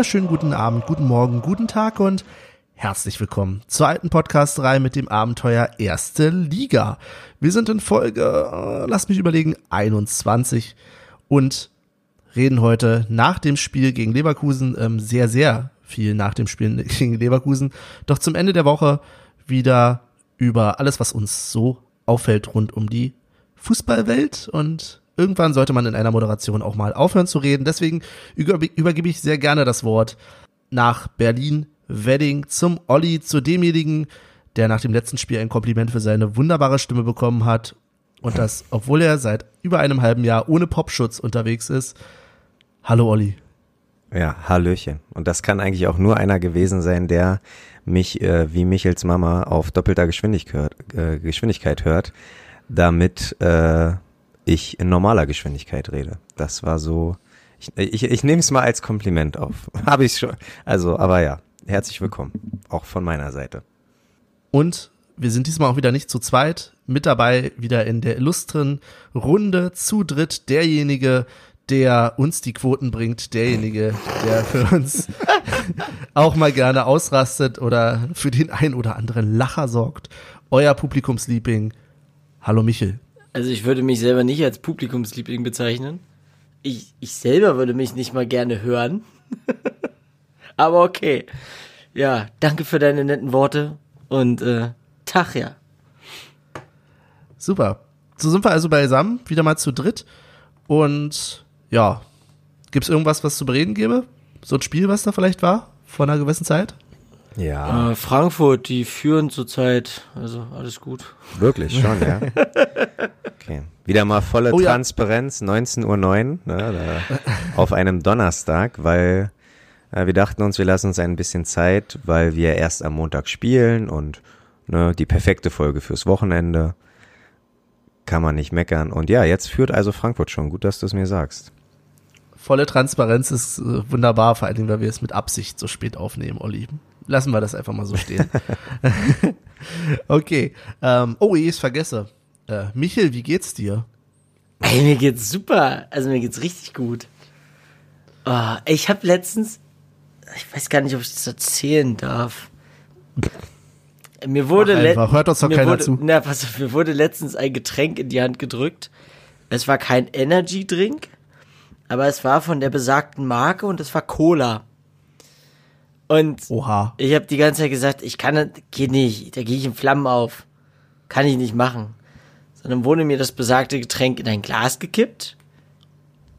wunderschönen guten Abend, guten Morgen, guten Tag und herzlich willkommen zur alten Podcast-Reihe mit dem Abenteuer Erste Liga. Wir sind in Folge, äh, lass mich überlegen, 21 und reden heute nach dem Spiel gegen Leverkusen ähm, sehr, sehr viel nach dem Spiel gegen Leverkusen. Doch zum Ende der Woche wieder über alles, was uns so auffällt rund um die Fußballwelt und irgendwann sollte man in einer Moderation auch mal aufhören zu reden. Deswegen übergebe ich sehr gerne das Wort nach Berlin Wedding zum Olli, zu demjenigen, der nach dem letzten Spiel ein Kompliment für seine wunderbare Stimme bekommen hat und das, obwohl er seit über einem halben Jahr ohne Popschutz unterwegs ist. Hallo Olli. Ja, Hallöchen. Und das kann eigentlich auch nur einer gewesen sein, der mich äh, wie Michels Mama auf doppelter Geschwindigkeit, äh, Geschwindigkeit hört, damit äh, ich in normaler Geschwindigkeit rede. Das war so. Ich, ich, ich nehme es mal als Kompliment auf. Habe ich schon. Also, aber ja, herzlich willkommen. Auch von meiner Seite. Und wir sind diesmal auch wieder nicht zu zweit. Mit dabei wieder in der illustren Runde zu dritt derjenige, der uns die Quoten bringt, derjenige, der für uns auch mal gerne ausrastet oder für den ein oder anderen Lacher sorgt. Euer Publikumsliebling. Hallo Michel. Also ich würde mich selber nicht als Publikumsliebling bezeichnen. Ich, ich selber würde mich nicht mal gerne hören. Aber okay. Ja, danke für deine netten Worte und äh, Tag ja. Super. So sind wir also beisammen, wieder mal zu dritt. Und ja, gibt es irgendwas, was zu bereden gäbe? So ein Spiel, was da vielleicht war, vor einer gewissen Zeit? Ja. Äh, Frankfurt, die führen zurzeit, also alles gut. Wirklich schon, ja. Okay. Wieder mal volle oh, Transparenz, ja. 19.09 Uhr, ne, auf einem Donnerstag, weil äh, wir dachten uns, wir lassen uns ein bisschen Zeit, weil wir erst am Montag spielen und ne, die perfekte Folge fürs Wochenende. Kann man nicht meckern. Und ja, jetzt führt also Frankfurt schon. Gut, dass du es mir sagst. Volle Transparenz ist äh, wunderbar, vor allem, weil wir es mit Absicht so spät aufnehmen, Olli. Lassen wir das einfach mal so stehen. okay. Ähm, oh, ich vergesse. Äh, Michel, wie geht's dir? Ey, mir geht's super. Also mir geht's richtig gut. Oh, ich habe letztens, ich weiß gar nicht, ob ich das erzählen darf. Mir wurde einfach, hört uns doch keiner wurde, zu. Na, pass auf, mir wurde letztens ein Getränk in die Hand gedrückt. Es war kein Energy Drink, aber es war von der besagten Marke und es war Cola. Und Oha. ich habe die ganze Zeit gesagt, ich kann, geht nicht, da gehe ich in Flammen auf. Kann ich nicht machen. Sondern wurde mir das besagte Getränk in ein Glas gekippt,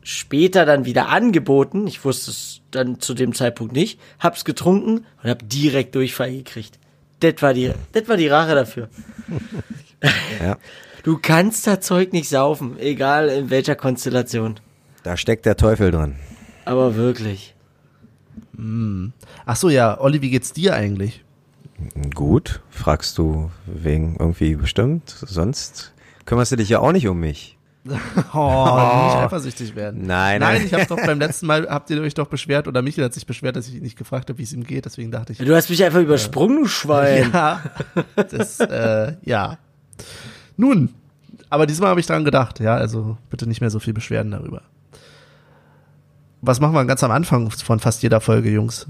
später dann wieder angeboten, ich wusste es dann zu dem Zeitpunkt nicht, hab's getrunken und hab direkt Durchfall gekriegt. Das war die, das war die Rache dafür. Ja. Du kannst das Zeug nicht saufen, egal in welcher Konstellation. Da steckt der Teufel drin. Aber wirklich. Hm. Ach so, ja, Olli, wie geht's dir eigentlich? Gut, fragst du wegen irgendwie bestimmt? Sonst kümmerst du dich ja auch nicht um mich. oh, nicht eifersüchtig werden. Nein, Nein, nein. ich habe doch beim letzten Mal, habt ihr euch doch beschwert, oder Michael hat sich beschwert, dass ich ihn nicht gefragt habe, wie es ihm geht, deswegen dachte ich. Du hast mich einfach übersprungen, du Schwein. Ja, das, äh, ja. Nun, aber diesmal habe ich dran gedacht, ja, also bitte nicht mehr so viel Beschwerden darüber. Was machen wir ganz am Anfang von fast jeder Folge, Jungs?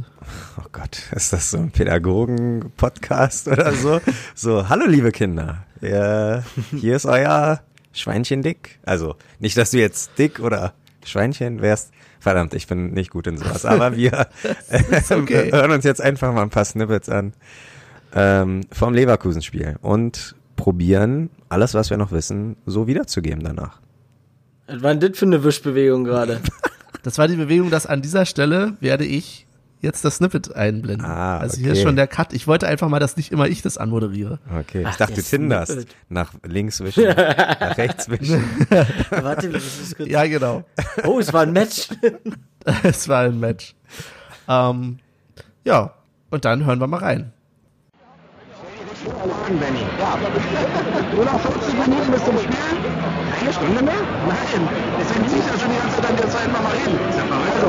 Oh Gott, ist das so ein Pädagogen-Podcast oder so? So, hallo liebe Kinder, ja, hier ist euer Schweinchen dick. Also nicht, dass du jetzt dick oder Schweinchen wärst. Verdammt, ich bin nicht gut in sowas. Aber wir okay. hören uns jetzt einfach mal ein paar Snippets an ähm, vom Leverkusen-Spiel und probieren alles, was wir noch wissen, so wiederzugeben danach. Was war denn das für eine Wischbewegung gerade? Das war die Bewegung, dass an dieser Stelle werde ich jetzt das Snippet einblenden. Ah, also okay. hier ist schon der Cut. Ich wollte einfach mal, dass nicht immer ich das anmoderiere. Okay, Ach, ich dachte, du tinderst. Snippet. Nach links wischen, nach rechts wischen. Warte, das ist kurz. Ja, genau. Oh, es war ein Match. es war ein Match. Ähm, ja, und dann hören wir mal rein. an, Benny. Ja. Nur noch 50 Minuten bis zum Spiel? Stunde mehr? Nein. Deswegen ziehe ich ja schon die ganze Zeit, jetzt einfach mal reden. Also.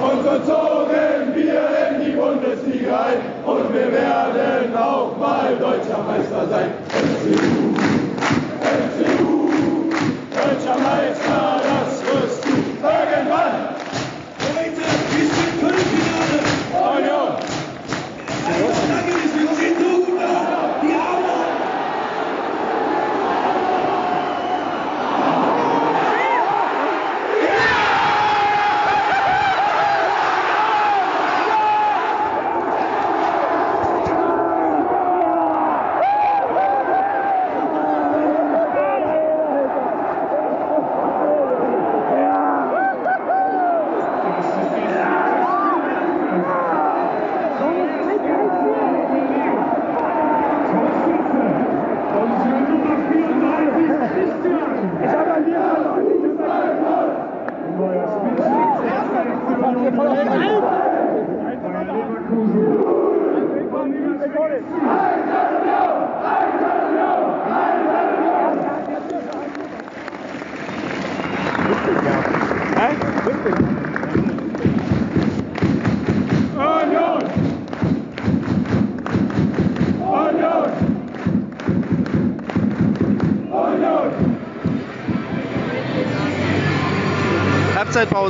Und so zogen wir in die Bundesliga ein und wir werden auch mal deutscher Meister sein. MCU, MCU, deutscher Meister,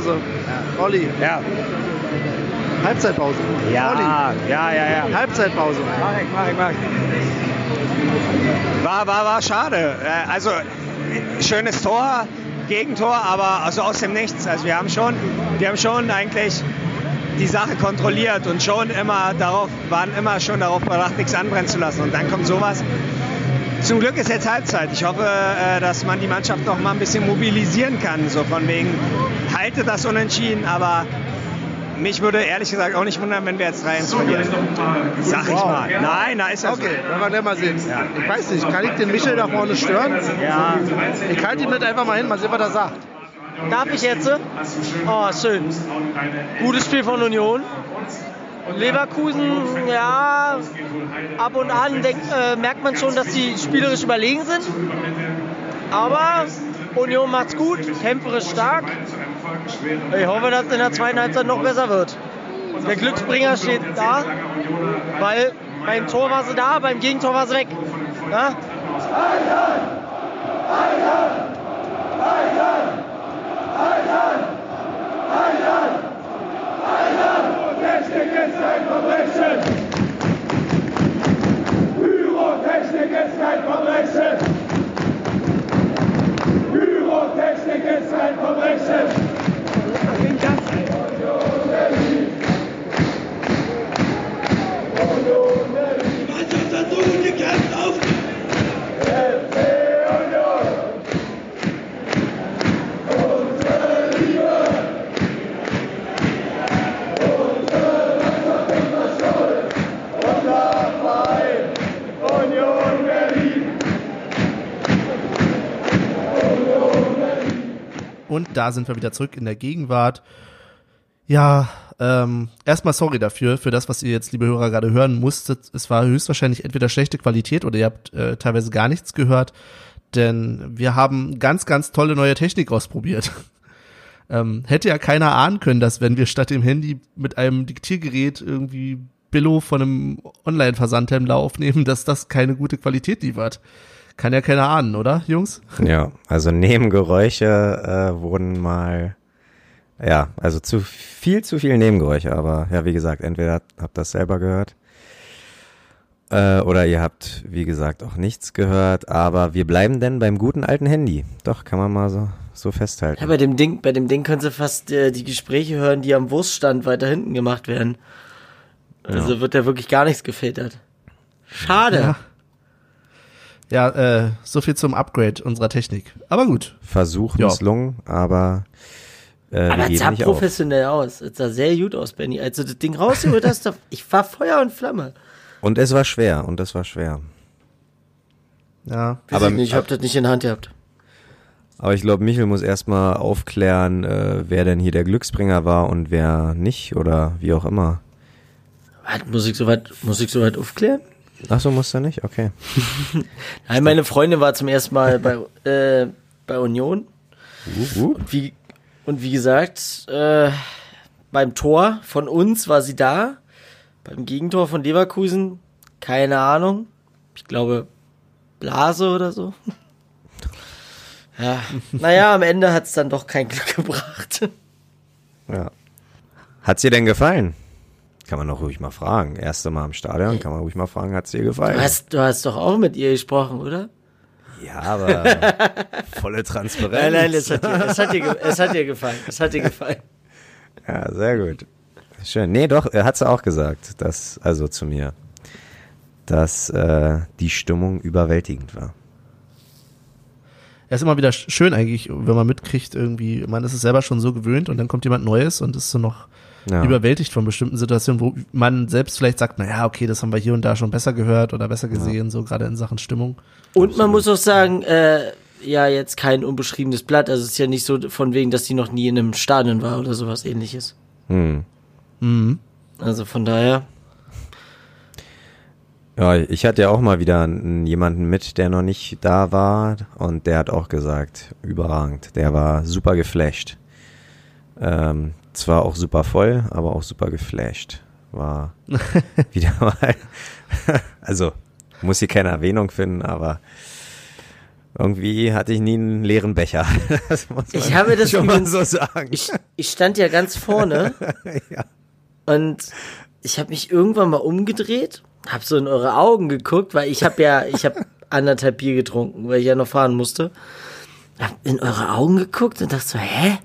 Halbzeitpause. Olli. Ja. Halbzeitpause. Olli. Ja, ja, ja, ja. Halbzeitpause. Ich, mach ich. War, war, war schade. Äh, Also, schönes Tor, Gegentor, aber also aus dem Nichts. Also wir haben schon, wir haben schon eigentlich die Sache kontrolliert und schon immer darauf, waren immer schon darauf bedacht, nichts anbrennen zu lassen. Und dann kommt sowas. Zum Glück ist jetzt Halbzeit. Ich hoffe, äh, dass man die Mannschaft noch mal ein bisschen mobilisieren kann. So von wegen, halte das unentschieden, aber mich würde ehrlich gesagt auch nicht wundern, wenn wir jetzt 3-1 verlieren. Sag ich mal. Nein, da ist das Okay, werden wir gleich mal sehen. Ich weiß nicht, kann ich den Michel da vorne stören? Ja. Ich halte ihn mit einfach mal hin, mal sehen, was er sagt. Darf ich jetzt? Oh, schön. Gutes Spiel von Union. Leverkusen, ja, ab und an denk, äh, merkt man schon, dass die spielerisch überlegen sind. Aber Union macht's gut, kämpferisch stark. Ich hoffe, dass es in der zweiten Halbzeit noch besser wird. Der Glücksbringer steht da, weil beim Tor war sie da, beim Gegentor war sie weg. Ja? Technik ist ein Verbrechen! Pyrotechnik ist kein Verbrechen! Pyrotechnik ist kein Verbrechen! Und da sind wir wieder zurück in der Gegenwart. Ja, ähm, erstmal sorry dafür, für das, was ihr jetzt, liebe Hörer, gerade hören musstet. Es war höchstwahrscheinlich entweder schlechte Qualität oder ihr habt äh, teilweise gar nichts gehört, denn wir haben ganz, ganz tolle neue Technik ausprobiert. ähm, hätte ja keiner ahnen können, dass wenn wir statt dem Handy mit einem Diktiergerät irgendwie Billo von einem Online-Versandhändler aufnehmen, dass das keine gute Qualität liefert. Kann ja keiner ahnen, oder, Jungs? Ja, also Nebengeräusche äh, wurden mal, ja, also zu viel, zu viel Nebengeräusche, aber ja, wie gesagt, entweder habt das selber gehört äh, oder ihr habt, wie gesagt, auch nichts gehört, aber wir bleiben denn beim guten alten Handy. Doch, kann man mal so, so festhalten. Ja, bei dem Ding, bei dem Ding können sie fast äh, die Gespräche hören, die am Wurststand weiter hinten gemacht werden. Also wird da wirklich gar nichts gefiltert. Schade. Ja. Ja, äh, so viel zum Upgrade unserer Technik. Aber gut. Versuch Ja. misslungen, aber äh, Aber es sah nicht auf. professionell aus. Es sah sehr gut aus, Benny. Als du das Ding rausgeholt hast, ich war Feuer und Flamme. Und es war schwer, und es war schwer. Ja. Weiß Aber- ich, nicht, ich hab das nicht in der Hand gehabt. Aber ich glaube, Michel muss erstmal aufklären, äh, wer denn hier der Glücksbringer war und wer nicht oder wie auch immer. Was, muss ich soweit, muss ich soweit aufklären? Ach so, muss er nicht? Okay. Nein, meine Freundin war zum ersten Mal bei, äh, bei Union. Uh, uh. Und wie, und wie gesagt, äh, beim Tor von uns war sie da. Beim Gegentor von Leverkusen, keine Ahnung. Ich glaube, Blase oder so. Ja, naja, am Ende hat's dann doch kein Glück gebracht. Ja. Hat's dir denn gefallen? Kann man doch ruhig mal fragen. Erste Mal im Stadion, kann man ruhig mal fragen, hat's dir gefallen? Du hast, du hast doch auch mit ihr gesprochen, oder? Ja, aber volle Transparenz. Nein, nein, es hat, dir, es, hat dir, es hat dir gefallen. Es hat dir gefallen. Ja, sehr gut. Schön. Nee, doch, er hat sie auch gesagt, dass, also zu mir, dass äh, die Stimmung überwältigend war. Ja, ist immer wieder sch- schön eigentlich, wenn man mitkriegt, irgendwie, man ist es selber schon so gewöhnt und dann kommt jemand Neues und ist so noch Ja. überwältigt von bestimmten Situationen, wo man selbst vielleicht sagt, na ja, okay, das haben wir hier und da schon besser gehört oder besser gesehen, so gerade in Sachen Stimmung. Und man muss auch sagen, äh, ja, jetzt kein unbeschriebenes Blatt. Also es ist ja nicht so von wegen, dass die noch nie in einem Stadion war oder sowas ähnliches. Hm. Mhm. Also von daher, Ja, ich hatte ja auch mal wieder einen- jemanden mit, der noch nicht da war und der hat auch gesagt, überragend. Der war super geflasht. Ähm, zwar auch super voll, aber auch super geflasht. War wieder mal, also muss hier keine Erwähnung finden, aber irgendwie hatte ich nie einen leeren Becher. Das muss man Ich habe das schon mal so sagen. ich, ich stand ja ganz vorne ja. und ich habe mich irgendwann mal umgedreht, habe so in eure Augen geguckt, weil ich habe ja, ich habe anderthalb Bier getrunken, weil ich ja noch fahren musste. Hab in eure Augen geguckt und dachte so, hä?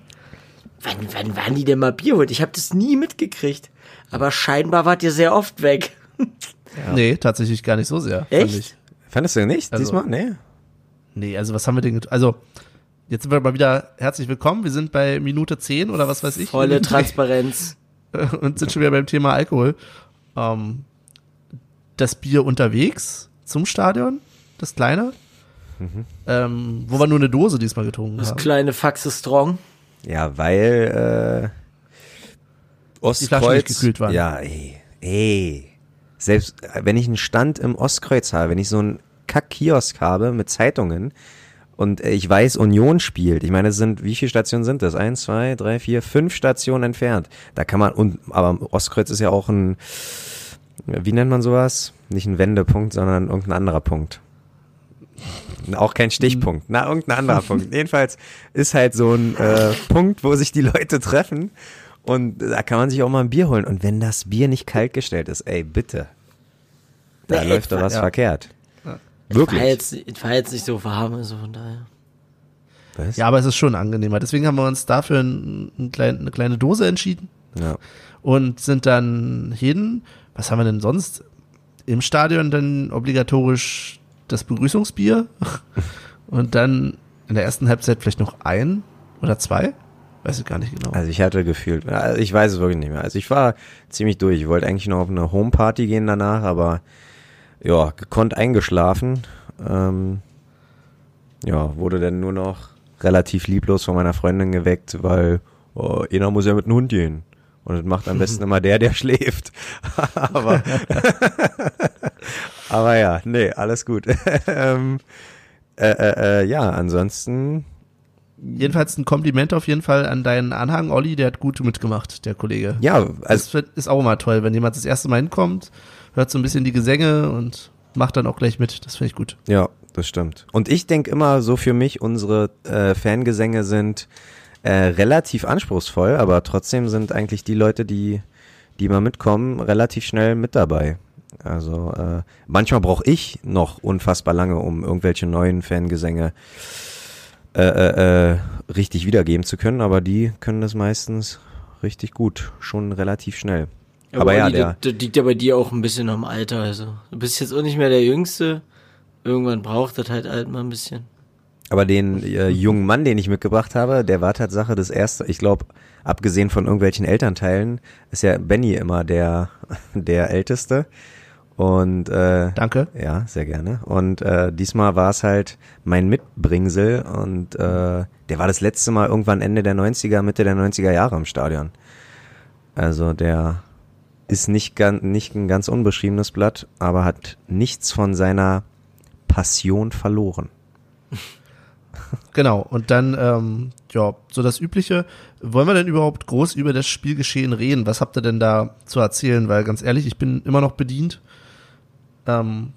Wann, wann waren die denn mal Bier holt? Ich habe das nie mitgekriegt. Aber scheinbar wart ihr sehr oft weg. Nee, tatsächlich gar nicht so sehr. fand Echt? ich. Fandest du nicht Also- diesmal? Nee. Nee, also was haben wir denn get Also, jetzt sind wir mal wieder herzlich willkommen. Wir sind bei Minute 10 oder was weiß ich. Volle Transparenz. und sind schon wieder beim Thema Alkohol. Ähm, das Bier unterwegs zum Stadion, das kleine, ähm, wo wir nur eine Dose diesmal getrunken Das haben. kleine Faxe Strong. Ja, weil äh, Ostkreuz. Ja, ey, ey. Selbst wenn ich einen Stand im Ostkreuz habe, wenn ich so einen Kack-Kiosk habe mit Zeitungen und ich weiß, Union spielt. Ich meine, es sind, wie viele Stationen sind das? Eins, zwei, drei, vier, fünf Stationen entfernt. Da kann man, und, aber Ostkreuz ist ja auch ein, wie nennt man sowas? Nicht ein Wendepunkt, sondern irgendein anderer Punkt. Auch kein Stichpunkt, na, irgendein anderer Punkt. Jedenfalls ist halt so ein äh, Punkt, wo sich die Leute treffen und da kann man sich auch mal ein Bier holen. Und wenn das Bier nicht kalt gestellt ist, ey, bitte. Da Nee, läuft doch was ja. verkehrt. War Wirklich. jetzt, war jetzt nicht so warm, also von daher. Was? Ja, aber es ist schon angenehmer. Deswegen haben wir uns dafür ein, ein klein, eine kleine Dose entschieden Ja. und sind dann hin. Was haben wir denn sonst? Im Stadion dann obligatorisch das Begrüßungsbier und dann in der ersten Halbzeit vielleicht noch ein oder zwei. Weiß ich gar nicht genau. Also ich hatte gefühlt, also ich weiß es wirklich nicht mehr. Also ich war ziemlich durch. Ich wollte eigentlich noch auf eine Homeparty gehen danach, aber ja, gekonnt eingeschlafen. Ähm, ja, wurde dann nur noch relativ lieblos von meiner Freundin geweckt, weil oh, einer muss ja mit dem Hund gehen. Und das macht am besten immer der, der schläft. aber, aber ja, nee, alles gut. ähm, äh, äh, äh, ja, ansonsten Jedenfalls ein Kompliment auf jeden Fall an deinen Anhang, Olli, der hat gut mitgemacht, der Kollege. ja, also Das wird- ist auch immer toll, wenn jemand das erste Mal hinkommt, hört so ein bisschen die Gesänge und macht dann auch gleich mit. Das finde ich gut. Ja, das stimmt. Und ich denke immer so für mich, unsere äh, Fangesänge sind äh, relativ anspruchsvoll, aber trotzdem sind eigentlich die Leute, die, die mal mitkommen, relativ schnell mit dabei. Also äh, manchmal brauche ich noch unfassbar lange, um irgendwelche neuen Fangesänge äh, äh, äh, richtig wiedergeben zu können, aber die können das meistens richtig gut, schon relativ schnell. aber ja, Olli, der, das, das liegt ja bei dir auch ein bisschen am Alter. Also du bist jetzt auch nicht mehr der Jüngste. Irgendwann braucht das halt alt mal ein bisschen. Aber den äh, jungen Mann, den ich mitgebracht habe, der war Tatsache das erste, ich glaube, abgesehen von irgendwelchen Elternteilen, ist ja Benny immer der, der Älteste. Und äh, Danke. ja, sehr gerne. Und äh, diesmal war es halt mein Mitbringsel und äh, der war das letzte Mal irgendwann Ende der 90er, Mitte der 90er Jahre im Stadion. Also der ist nicht, ganz, nicht ein ganz unbeschriebenes Blatt, aber hat nichts von seiner Passion verloren. Genau. Und dann, ähm, ja, so das Übliche. Wollen wir denn überhaupt groß über das Spielgeschehen reden? Was habt ihr denn da zu erzählen? Weil ganz ehrlich, ich bin immer noch bedient. Ähm,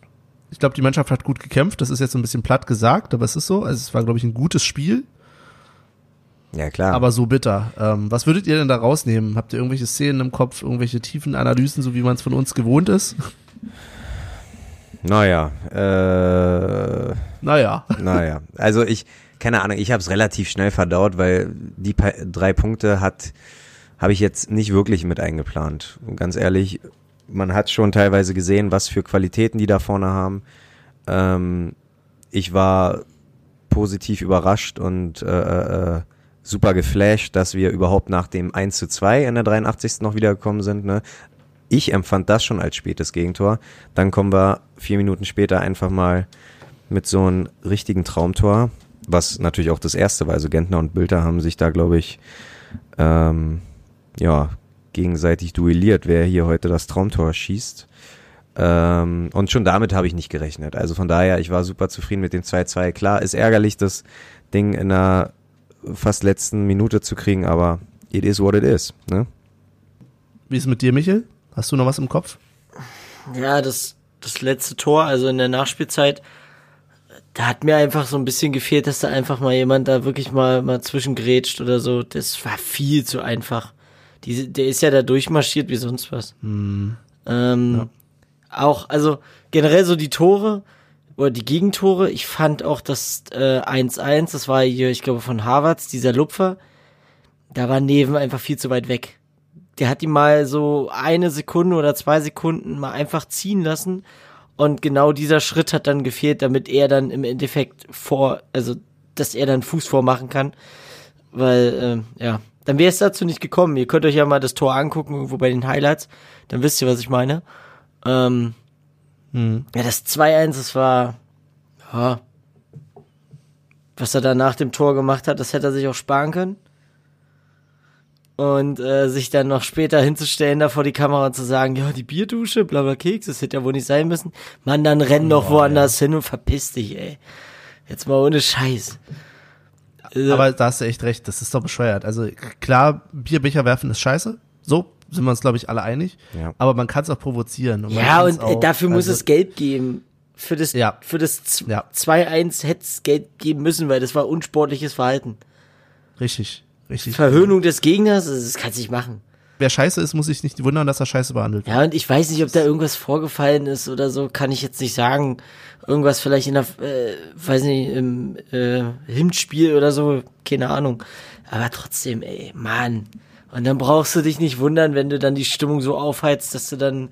ich glaube, die Mannschaft hat gut gekämpft. Das ist jetzt so ein bisschen platt gesagt, aber es ist so. Also es war, glaube ich, ein gutes Spiel, Ja, klar. aber so bitter. Ähm, was würdet ihr denn da rausnehmen? Habt ihr irgendwelche Szenen im Kopf, irgendwelche tiefen Analysen, so wie man es von uns gewohnt ist? Naja, äh, naja. naja. Also ich, keine Ahnung, ich habe es relativ schnell verdaut, weil die drei Punkte hat, habe ich jetzt nicht wirklich mit eingeplant. Ganz ehrlich, man hat schon teilweise gesehen, was für Qualitäten die da vorne haben. Ähm, ich war positiv überrascht und äh, äh, super geflasht, dass wir überhaupt nach dem 1 zu 2 in der 83. noch wiedergekommen sind. Ne? Ich empfand das schon als spätes Gegentor. Dann kommen wir vier Minuten später einfach mal mit so einem richtigen Traumtor, was natürlich auch das erste war. Also Gentner und Bülter haben sich da, glaube ich, ähm, ja, gegenseitig duelliert, wer hier heute das Traumtor schießt. Ähm, und schon damit habe ich nicht gerechnet. Also von daher, ich war super zufrieden mit dem 2-2. Klar, ist ärgerlich, das Ding in einer fast letzten Minute zu kriegen, aber it is what it is. Ne? Wie ist es mit dir, Michel? Hast du noch was im Kopf? Ja, das, das letzte Tor, also in der Nachspielzeit, da hat mir einfach so ein bisschen gefehlt, dass da einfach mal jemand da wirklich mal, mal zwischengrätscht oder so. Das war viel zu einfach. Die, der ist ja da durchmarschiert wie sonst was. Hm. Ähm, Ja. Auch, also generell so die Tore oder die Gegentore. Ich fand auch das äh, 1-1, das war hier, ich glaube, von Harvards, dieser Lupfer. Da war Neven einfach viel zu weit weg. Der hat ihn mal so eine Sekunde oder zwei Sekunden mal einfach ziehen lassen. Und genau dieser Schritt hat dann gefehlt, damit er dann im Endeffekt vor, also dass er dann Fuß vormachen kann. Weil, ähm, ja, dann wäre es dazu nicht gekommen. Ihr könnt euch ja mal das Tor angucken, irgendwo bei den Highlights. Dann wisst ihr, was ich meine. Ähm, Hm. ja, das 2-1, das war, ja, was er da nach dem Tor gemacht hat, das hätte er sich auch sparen können. Und äh, sich dann noch später hinzustellen, da vor die Kamera und zu sagen, ja, die Bierdusche, bla bla Keks, das hätte ja wohl nicht sein müssen. Mann, dann renn doch woanders hin und verpiss dich, ey. Jetzt mal ohne Scheiß. Also, Aber da hast du echt recht, das ist doch bescheuert. Also klar, Bierbecher werfen ist scheiße. So sind wir uns, glaube ich, alle einig. Ja. Aber man kann es auch provozieren. Und ja, und äh, auch, dafür muss also, es Geld geben. Für das, Ja. für das Ja. 2-1 hätte es Geld geben müssen, weil das war unsportliches Verhalten. Richtig, richtig. Verhöhnung des Gegners, das kannst du nicht machen. Wer scheiße ist, muss sich nicht wundern, dass er scheiße behandelt wird. Ja, und ich weiß nicht, ob da irgendwas vorgefallen ist oder so, kann ich jetzt nicht sagen. Irgendwas vielleicht in der, äh, weiß nicht, im äh, Hinspiel oder so, keine Ahnung. Aber trotzdem, ey, Mann. Und dann brauchst du dich nicht wundern, wenn du dann die Stimmung so aufheizt, dass du dann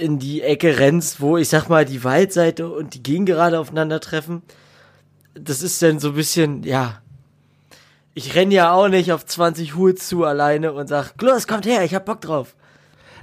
in die Ecke rennst, wo ich sag mal die Waldseite und die Gegengerade aufeinandertreffen. Das ist dann so ein bisschen, ja. Ich renn ja auch nicht auf 20 Hools zu alleine und sag, los, kommt her, ich hab Bock drauf.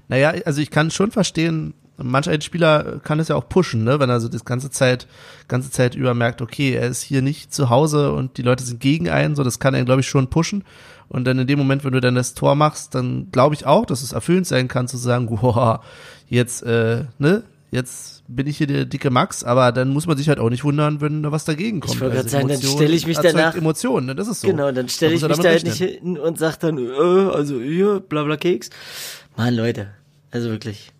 Naja, also ich kann schon verstehen, manch ein Spieler kann es ja auch pushen, ne? wenn er so das ganze Zeit, ganze Zeit über merkt, okay, er ist hier nicht zu Hause und die Leute sind gegen einen, so das kann er, glaube ich, schon pushen. Und dann in dem Moment, wenn du dann das Tor machst, dann glaube ich auch, dass es erfüllend sein kann, zu sagen, wow, jetzt, äh, ne, jetzt bin ich hier der dicke Max, aber dann muss man sich halt auch nicht wundern, wenn da was dagegen kommt. Ich wollte gerade sagen, dann stelle ich mich danach- Emotionen, ne? das ist so. Genau, dann stelle ich mich da halt nicht hinten und sag dann, äh, also hier, bla bla Keks. Mann, Leute, also wirklich.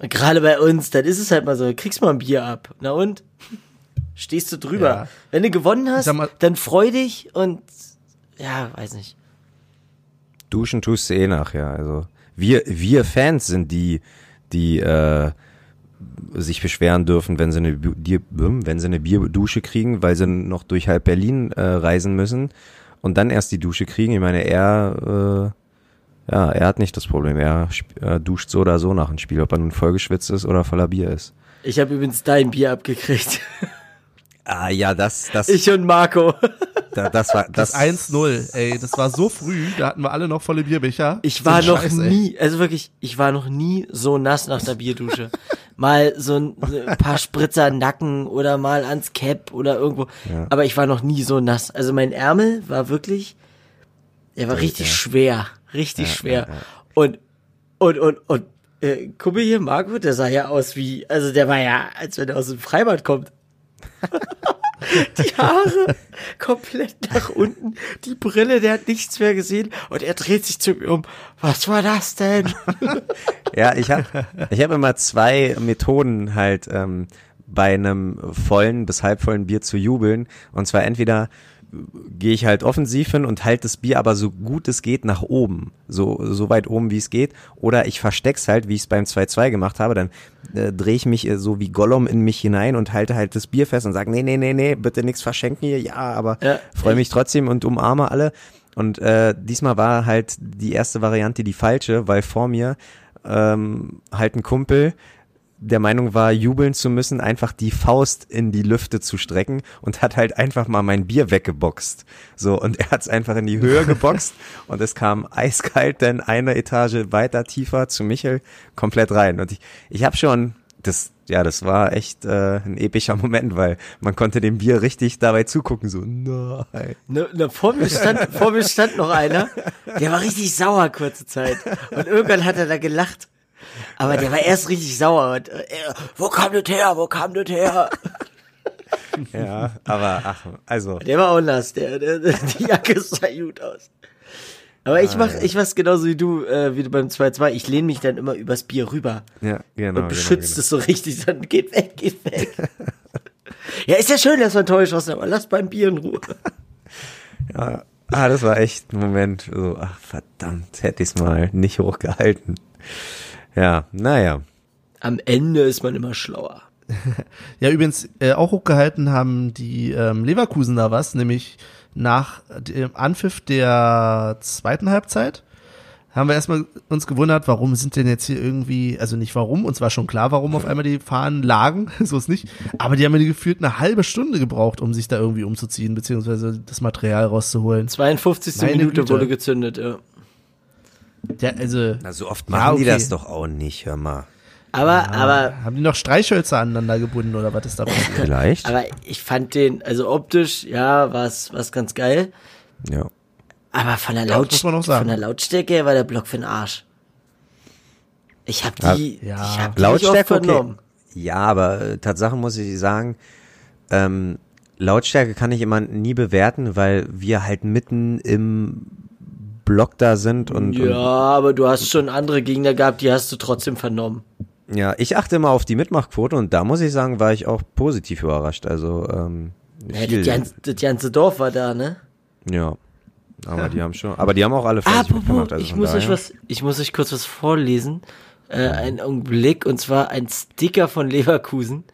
Und gerade bei uns, dann ist es halt mal so, kriegst mal ein Bier ab. Na und? Stehst du drüber. Ja. Wenn du gewonnen hast, mal- dann freu dich und ja, weiß nicht. Duschen tust du eh nachher. Also wir, wir Fans sind die, die äh, sich beschweren dürfen, wenn sie eine, Bu- die, wenn sie eine Bierdusche kriegen, weil sie noch durch halb Berlin äh, reisen müssen und dann erst die Dusche kriegen. Ich meine, er, äh, ja, er hat nicht das Problem. Er äh, duscht so oder so nach dem Spiel, ob er nun vollgeschwitzt ist oder voller Bier ist. Ich habe übrigens dein Bier abgekriegt. Ah ja, das, das, Ich und Marco. da, das war Das das, 1-0, ey, das war so früh, da hatten wir alle noch volle Bierbecher. Ich war noch Scheiß, nie, also wirklich, ich war noch nie so nass nach der Bierdusche. mal so ein, so ein paar Spritzer Nacken oder mal ans Cap oder irgendwo. Ja. Aber ich war noch nie so nass. Also mein Ärmel war wirklich, der war richtig schwer. Richtig schwer. Und, und, und, und, äh, guck mal hier, Marco, der sah ja aus wie, also der war ja, als wenn er aus dem Freibad kommt. Die Haare komplett nach unten, die Brille, der hat nichts mehr gesehen und er dreht sich zu mir um. Was war das denn? Ja, ich habe ich hab immer zwei Methoden halt ähm, bei einem vollen bis halbvollen Bier zu jubeln. Und zwar entweder gehe ich halt offensiv hin und halte das Bier aber so gut es geht nach oben, so, so weit oben wie es geht. Oder ich versteck's halt, wie ich es beim 2-2 gemacht habe, dann äh, drehe ich mich äh, so wie Gollum in mich hinein und halte halt das Bier fest und sage, nee, nee, nee, nee, bitte nichts verschenken hier, ja, aber Ja, freue mich trotzdem und umarme alle. Und äh, diesmal war halt die erste Variante die falsche, weil vor mir ähm, halt ein Kumpel der Meinung war, jubeln zu müssen, einfach die Faust in die Lüfte zu strecken und hat halt einfach mal mein Bier weggeboxt. So, und er hat es einfach in die Höhe geboxt und es kam eiskalt dann eine Etage weiter tiefer zu Michel komplett rein. Und ich, ich habe schon das, ja, das war echt äh, ein epischer Moment, weil man konnte dem Bier richtig dabei zugucken, so, nein. Ne, ne, vor, mir stand, vor mir stand noch einer, der war richtig sauer kurze Zeit. Und irgendwann hat er da gelacht. Aber der war erst richtig sauer. Und, äh, wo kam das her? Wo kam das her? Ja, aber ach, also. Der war auch nass. Der, der, die Jacke sah gut aus. Aber ich mach, ich mach's genauso wie du, äh, wie du beim 2-2. Ich lehne mich dann immer übers Bier rüber. Ja, genau. und beschützt genau, es so richtig, dann geht weg, geht weg. ja, ist ja schön, dass wir enttäuscht sind, aber lass beim Bier in Ruhe. genau. Ja. Ah, das war echt ein Moment, so, ach verdammt, hätte ich's mal nicht hochgehalten. Ja, naja. Am Ende ist man immer schlauer. Ja, übrigens, äh, auch hochgehalten haben die ähm, Leverkusener was, nämlich nach dem Anpfiff der zweiten Halbzeit haben wir erstmal uns gewundert, warum sind denn jetzt hier irgendwie, also nicht warum, uns war schon klar, warum auf einmal die Fahnen lagen, so ist nicht, aber die haben ja gefühlt eine halbe Stunde gebraucht, um sich da irgendwie umzuziehen, beziehungsweise das Material rauszuholen. 52. Meine Minute Güte. wurde gezündet, ja. Ja, also, Na, so oft Ja, machen die okay. das doch auch nicht, hör mal. Aber, aber, haben die noch Streichhölzer aneinander gebunden oder was ist da passiert? Vielleicht? aber ich fand den, also optisch, ja, war's, war's ganz geil. Ja. Aber von der, Ja, Laut von der Lautstärke war der Block für den Arsch. Ich hab die, Ja. ich hab die Lautstärke okay. vernommen. Ja, aber äh, Tatsache muss ich sagen, ähm, Lautstärke kann ich immer nie bewerten, weil wir halt mitten im Block da sind und, Ja, aber du hast schon andere Gegner gehabt, die hast du trotzdem vernommen. und ja, ich achte immer auf die Mitmachquote und da muss ich sagen, war ich auch positiv überrascht. Also ähm, Ja, das, ganze, das ganze Dorf war da, ne? ja, aber die haben schon, aber die haben auch alle fleißig mitgemacht. Also ich muss daher. euch was, ich muss euch kurz was vorlesen. Äh, einen Augenblick, und zwar ein Sticker von Leverkusen.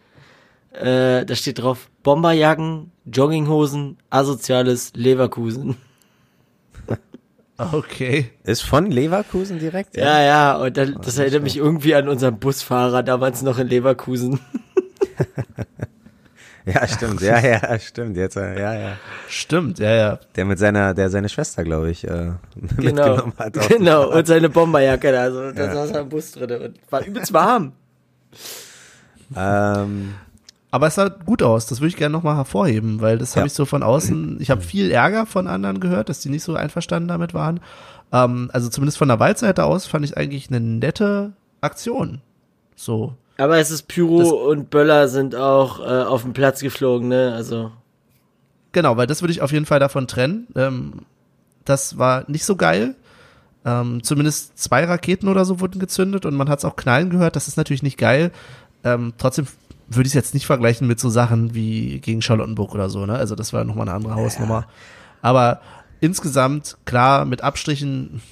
Äh, da steht drauf, Bomberjacken, Jogginghosen, asoziales Leverkusen. Okay. Ist von Leverkusen direkt? Ja, ja, und dann, das erinnert mich irgendwie an unseren Busfahrer damals noch in Leverkusen. Ja, stimmt. Ja, ja, stimmt. Jetzt, äh, ja, ja. Stimmt, ja, ja. Der mit seiner, der seine Schwester, glaube ich, äh, Genau, mitgenommen hat. genau, und seine Bomberjacke da, also, da saß er im Bus drin und war übelst warm. Ähm, Aber es sah gut aus, das würde ich gerne nochmal hervorheben, weil das habe Ja. ich so von außen, ich habe viel Ärger von anderen gehört, dass die nicht so einverstanden damit waren. Ähm, also zumindest von der Waldseite aus fand ich eigentlich eine nette Aktion. So. Aber es ist Pyro und Böller sind auch äh, auf den Platz geflogen, ne? Also. Genau, weil das würde ich auf jeden Fall davon trennen. Ähm, das war nicht so geil. Ähm, zumindest zwei Raketen oder so wurden gezündet und man hat es auch knallen gehört. Das ist natürlich nicht geil. Ähm, trotzdem würde ich es jetzt nicht vergleichen mit so Sachen wie gegen Charlottenburg oder so. Ne? Also das war nochmal eine andere Hausnummer. Aber insgesamt, klar, mit Abstrichen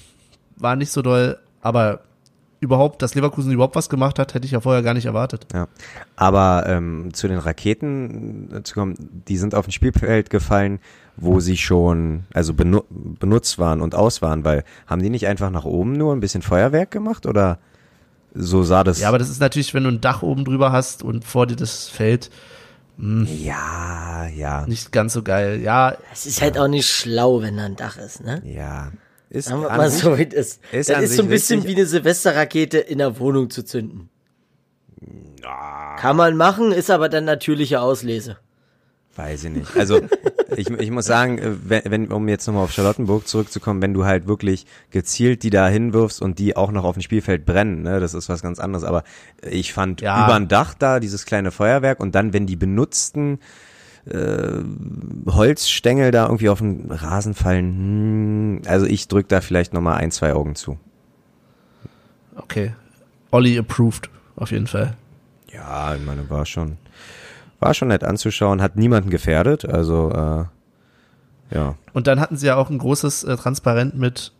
war nicht so doll. Aber überhaupt, dass Leverkusen überhaupt was gemacht hat, hätte ich ja vorher gar nicht erwartet. ja. Aber ähm, zu den Raketen äh, zu kommen, die sind auf ein Spielfeld gefallen, wo sie schon, also benu benutzt waren und aus waren, weil haben die nicht einfach nach oben nur ein bisschen Feuerwerk gemacht oder so sah das? Ja, aber das ist natürlich, wenn du ein Dach oben drüber hast und vor dir das Feld, ja, ja, nicht ganz so geil. Ja, Es ist halt auch nicht schlau, wenn da ein Dach ist, ne? ja. Ist Sagen wir mal sich- so, wie das ist. ist Das ist so ein bisschen wie eine Silvesterrakete in der Wohnung zu zünden. Kann man machen, ist aber dann natürliche Auslese. Weiß ich nicht. Also ich, ich muss sagen, äh, wenn, wenn um jetzt nochmal auf Charlottenburg zurückzukommen, wenn du halt wirklich gezielt die da hinwirfst und die auch noch auf dem Spielfeld brennen, ne, das ist was ganz anderes. Aber ich fand Ja. über ein Dach da dieses kleine Feuerwerk und dann, wenn die benutzten äh, Holzstängel da irgendwie auf den Rasen fallen, hm, also ich drück da vielleicht nochmal ein, zwei Augen zu. okay. Olli approved, auf jeden Fall. Ja, ich meine, war schon, war schon nett anzuschauen, hat niemanden gefährdet, also äh, ja. Und dann hatten sie ja auch ein großes äh, Transparent mit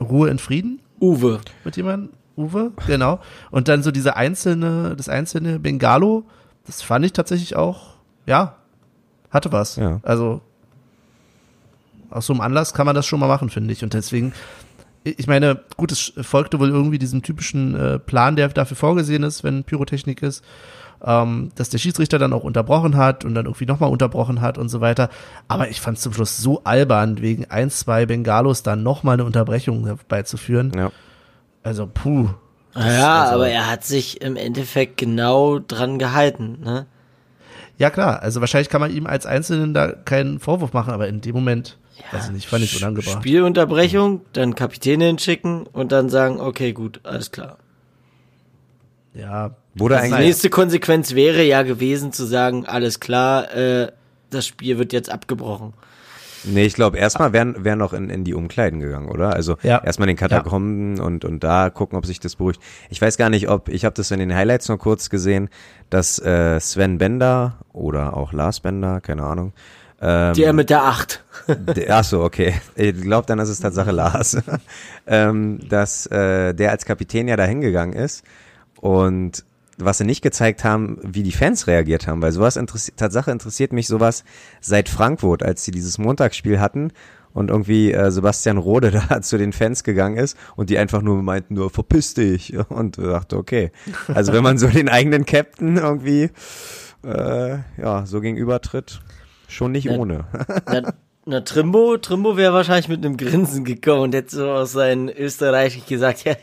Ruhe in Frieden Uwe. mit jemandem. Uwe, genau. Und dann so diese einzelne, das einzelne Bengalo, das fand ich tatsächlich auch, ja, hatte was. Ja. Also aus so einem Anlass kann man das schon mal machen, finde ich. Und deswegen, ich meine, gut, es folgte wohl irgendwie diesem typischen äh, Plan, der dafür vorgesehen ist, wenn Pyrotechnik ist, ähm, dass der Schiedsrichter dann auch unterbrochen hat und dann irgendwie nochmal unterbrochen hat und so weiter. Aber ich fand es zum Schluss so albern, wegen ein, zwei Bengalos dann nochmal eine Unterbrechung herbeizuführen. Ja. Also, puh, Ja, also- aber er hat sich im Endeffekt genau dran gehalten, ne? Ja klar, also wahrscheinlich kann man ihm als Einzelnen da keinen Vorwurf machen, aber in dem Moment, weiß ich nicht, fand ich unangebracht. Spielunterbrechung, dann Kapitän hinschicken und dann sagen, okay, gut, alles klar. Ja, Wurde Die eigentlich, nächste Konsequenz wäre ja gewesen zu sagen, alles klar, äh, das Spiel wird jetzt abgebrochen. nee, ich glaube, erstmal wären wär noch in, in die Umkleiden gegangen, oder? Also Ja. erstmal in den Katakomben und, und da gucken, ob sich das beruhigt. Ich weiß gar nicht, ob, ich habe das in den Highlights nur kurz gesehen, dass äh, Sven Bender oder auch Lars Bender, keine Ahnung, ähm, Der mit der Acht. Der- Ach so, okay. Ich glaube, dann ist es Tatsache Lars. ähm, dass äh, der als Kapitän ja da hingegangen ist und was sie nicht gezeigt haben, wie die Fans reagiert haben, weil sowas interessiert, Tatsache interessiert mich sowas seit Frankfurt, als sie dieses Montagsspiel hatten und irgendwie äh, Sebastian Rode da zu den Fans gegangen ist und die einfach nur meinten, nur verpiss dich und dachte, okay. Also wenn man so den eigenen Captain irgendwie äh, ja, so gegenübertritt, schon nicht Ja. ohne. Na, na Trimbo, Trimbo wäre wahrscheinlich mit einem Grinsen gekommen und hätte so aus seinen Österreichisch gesagt, ja,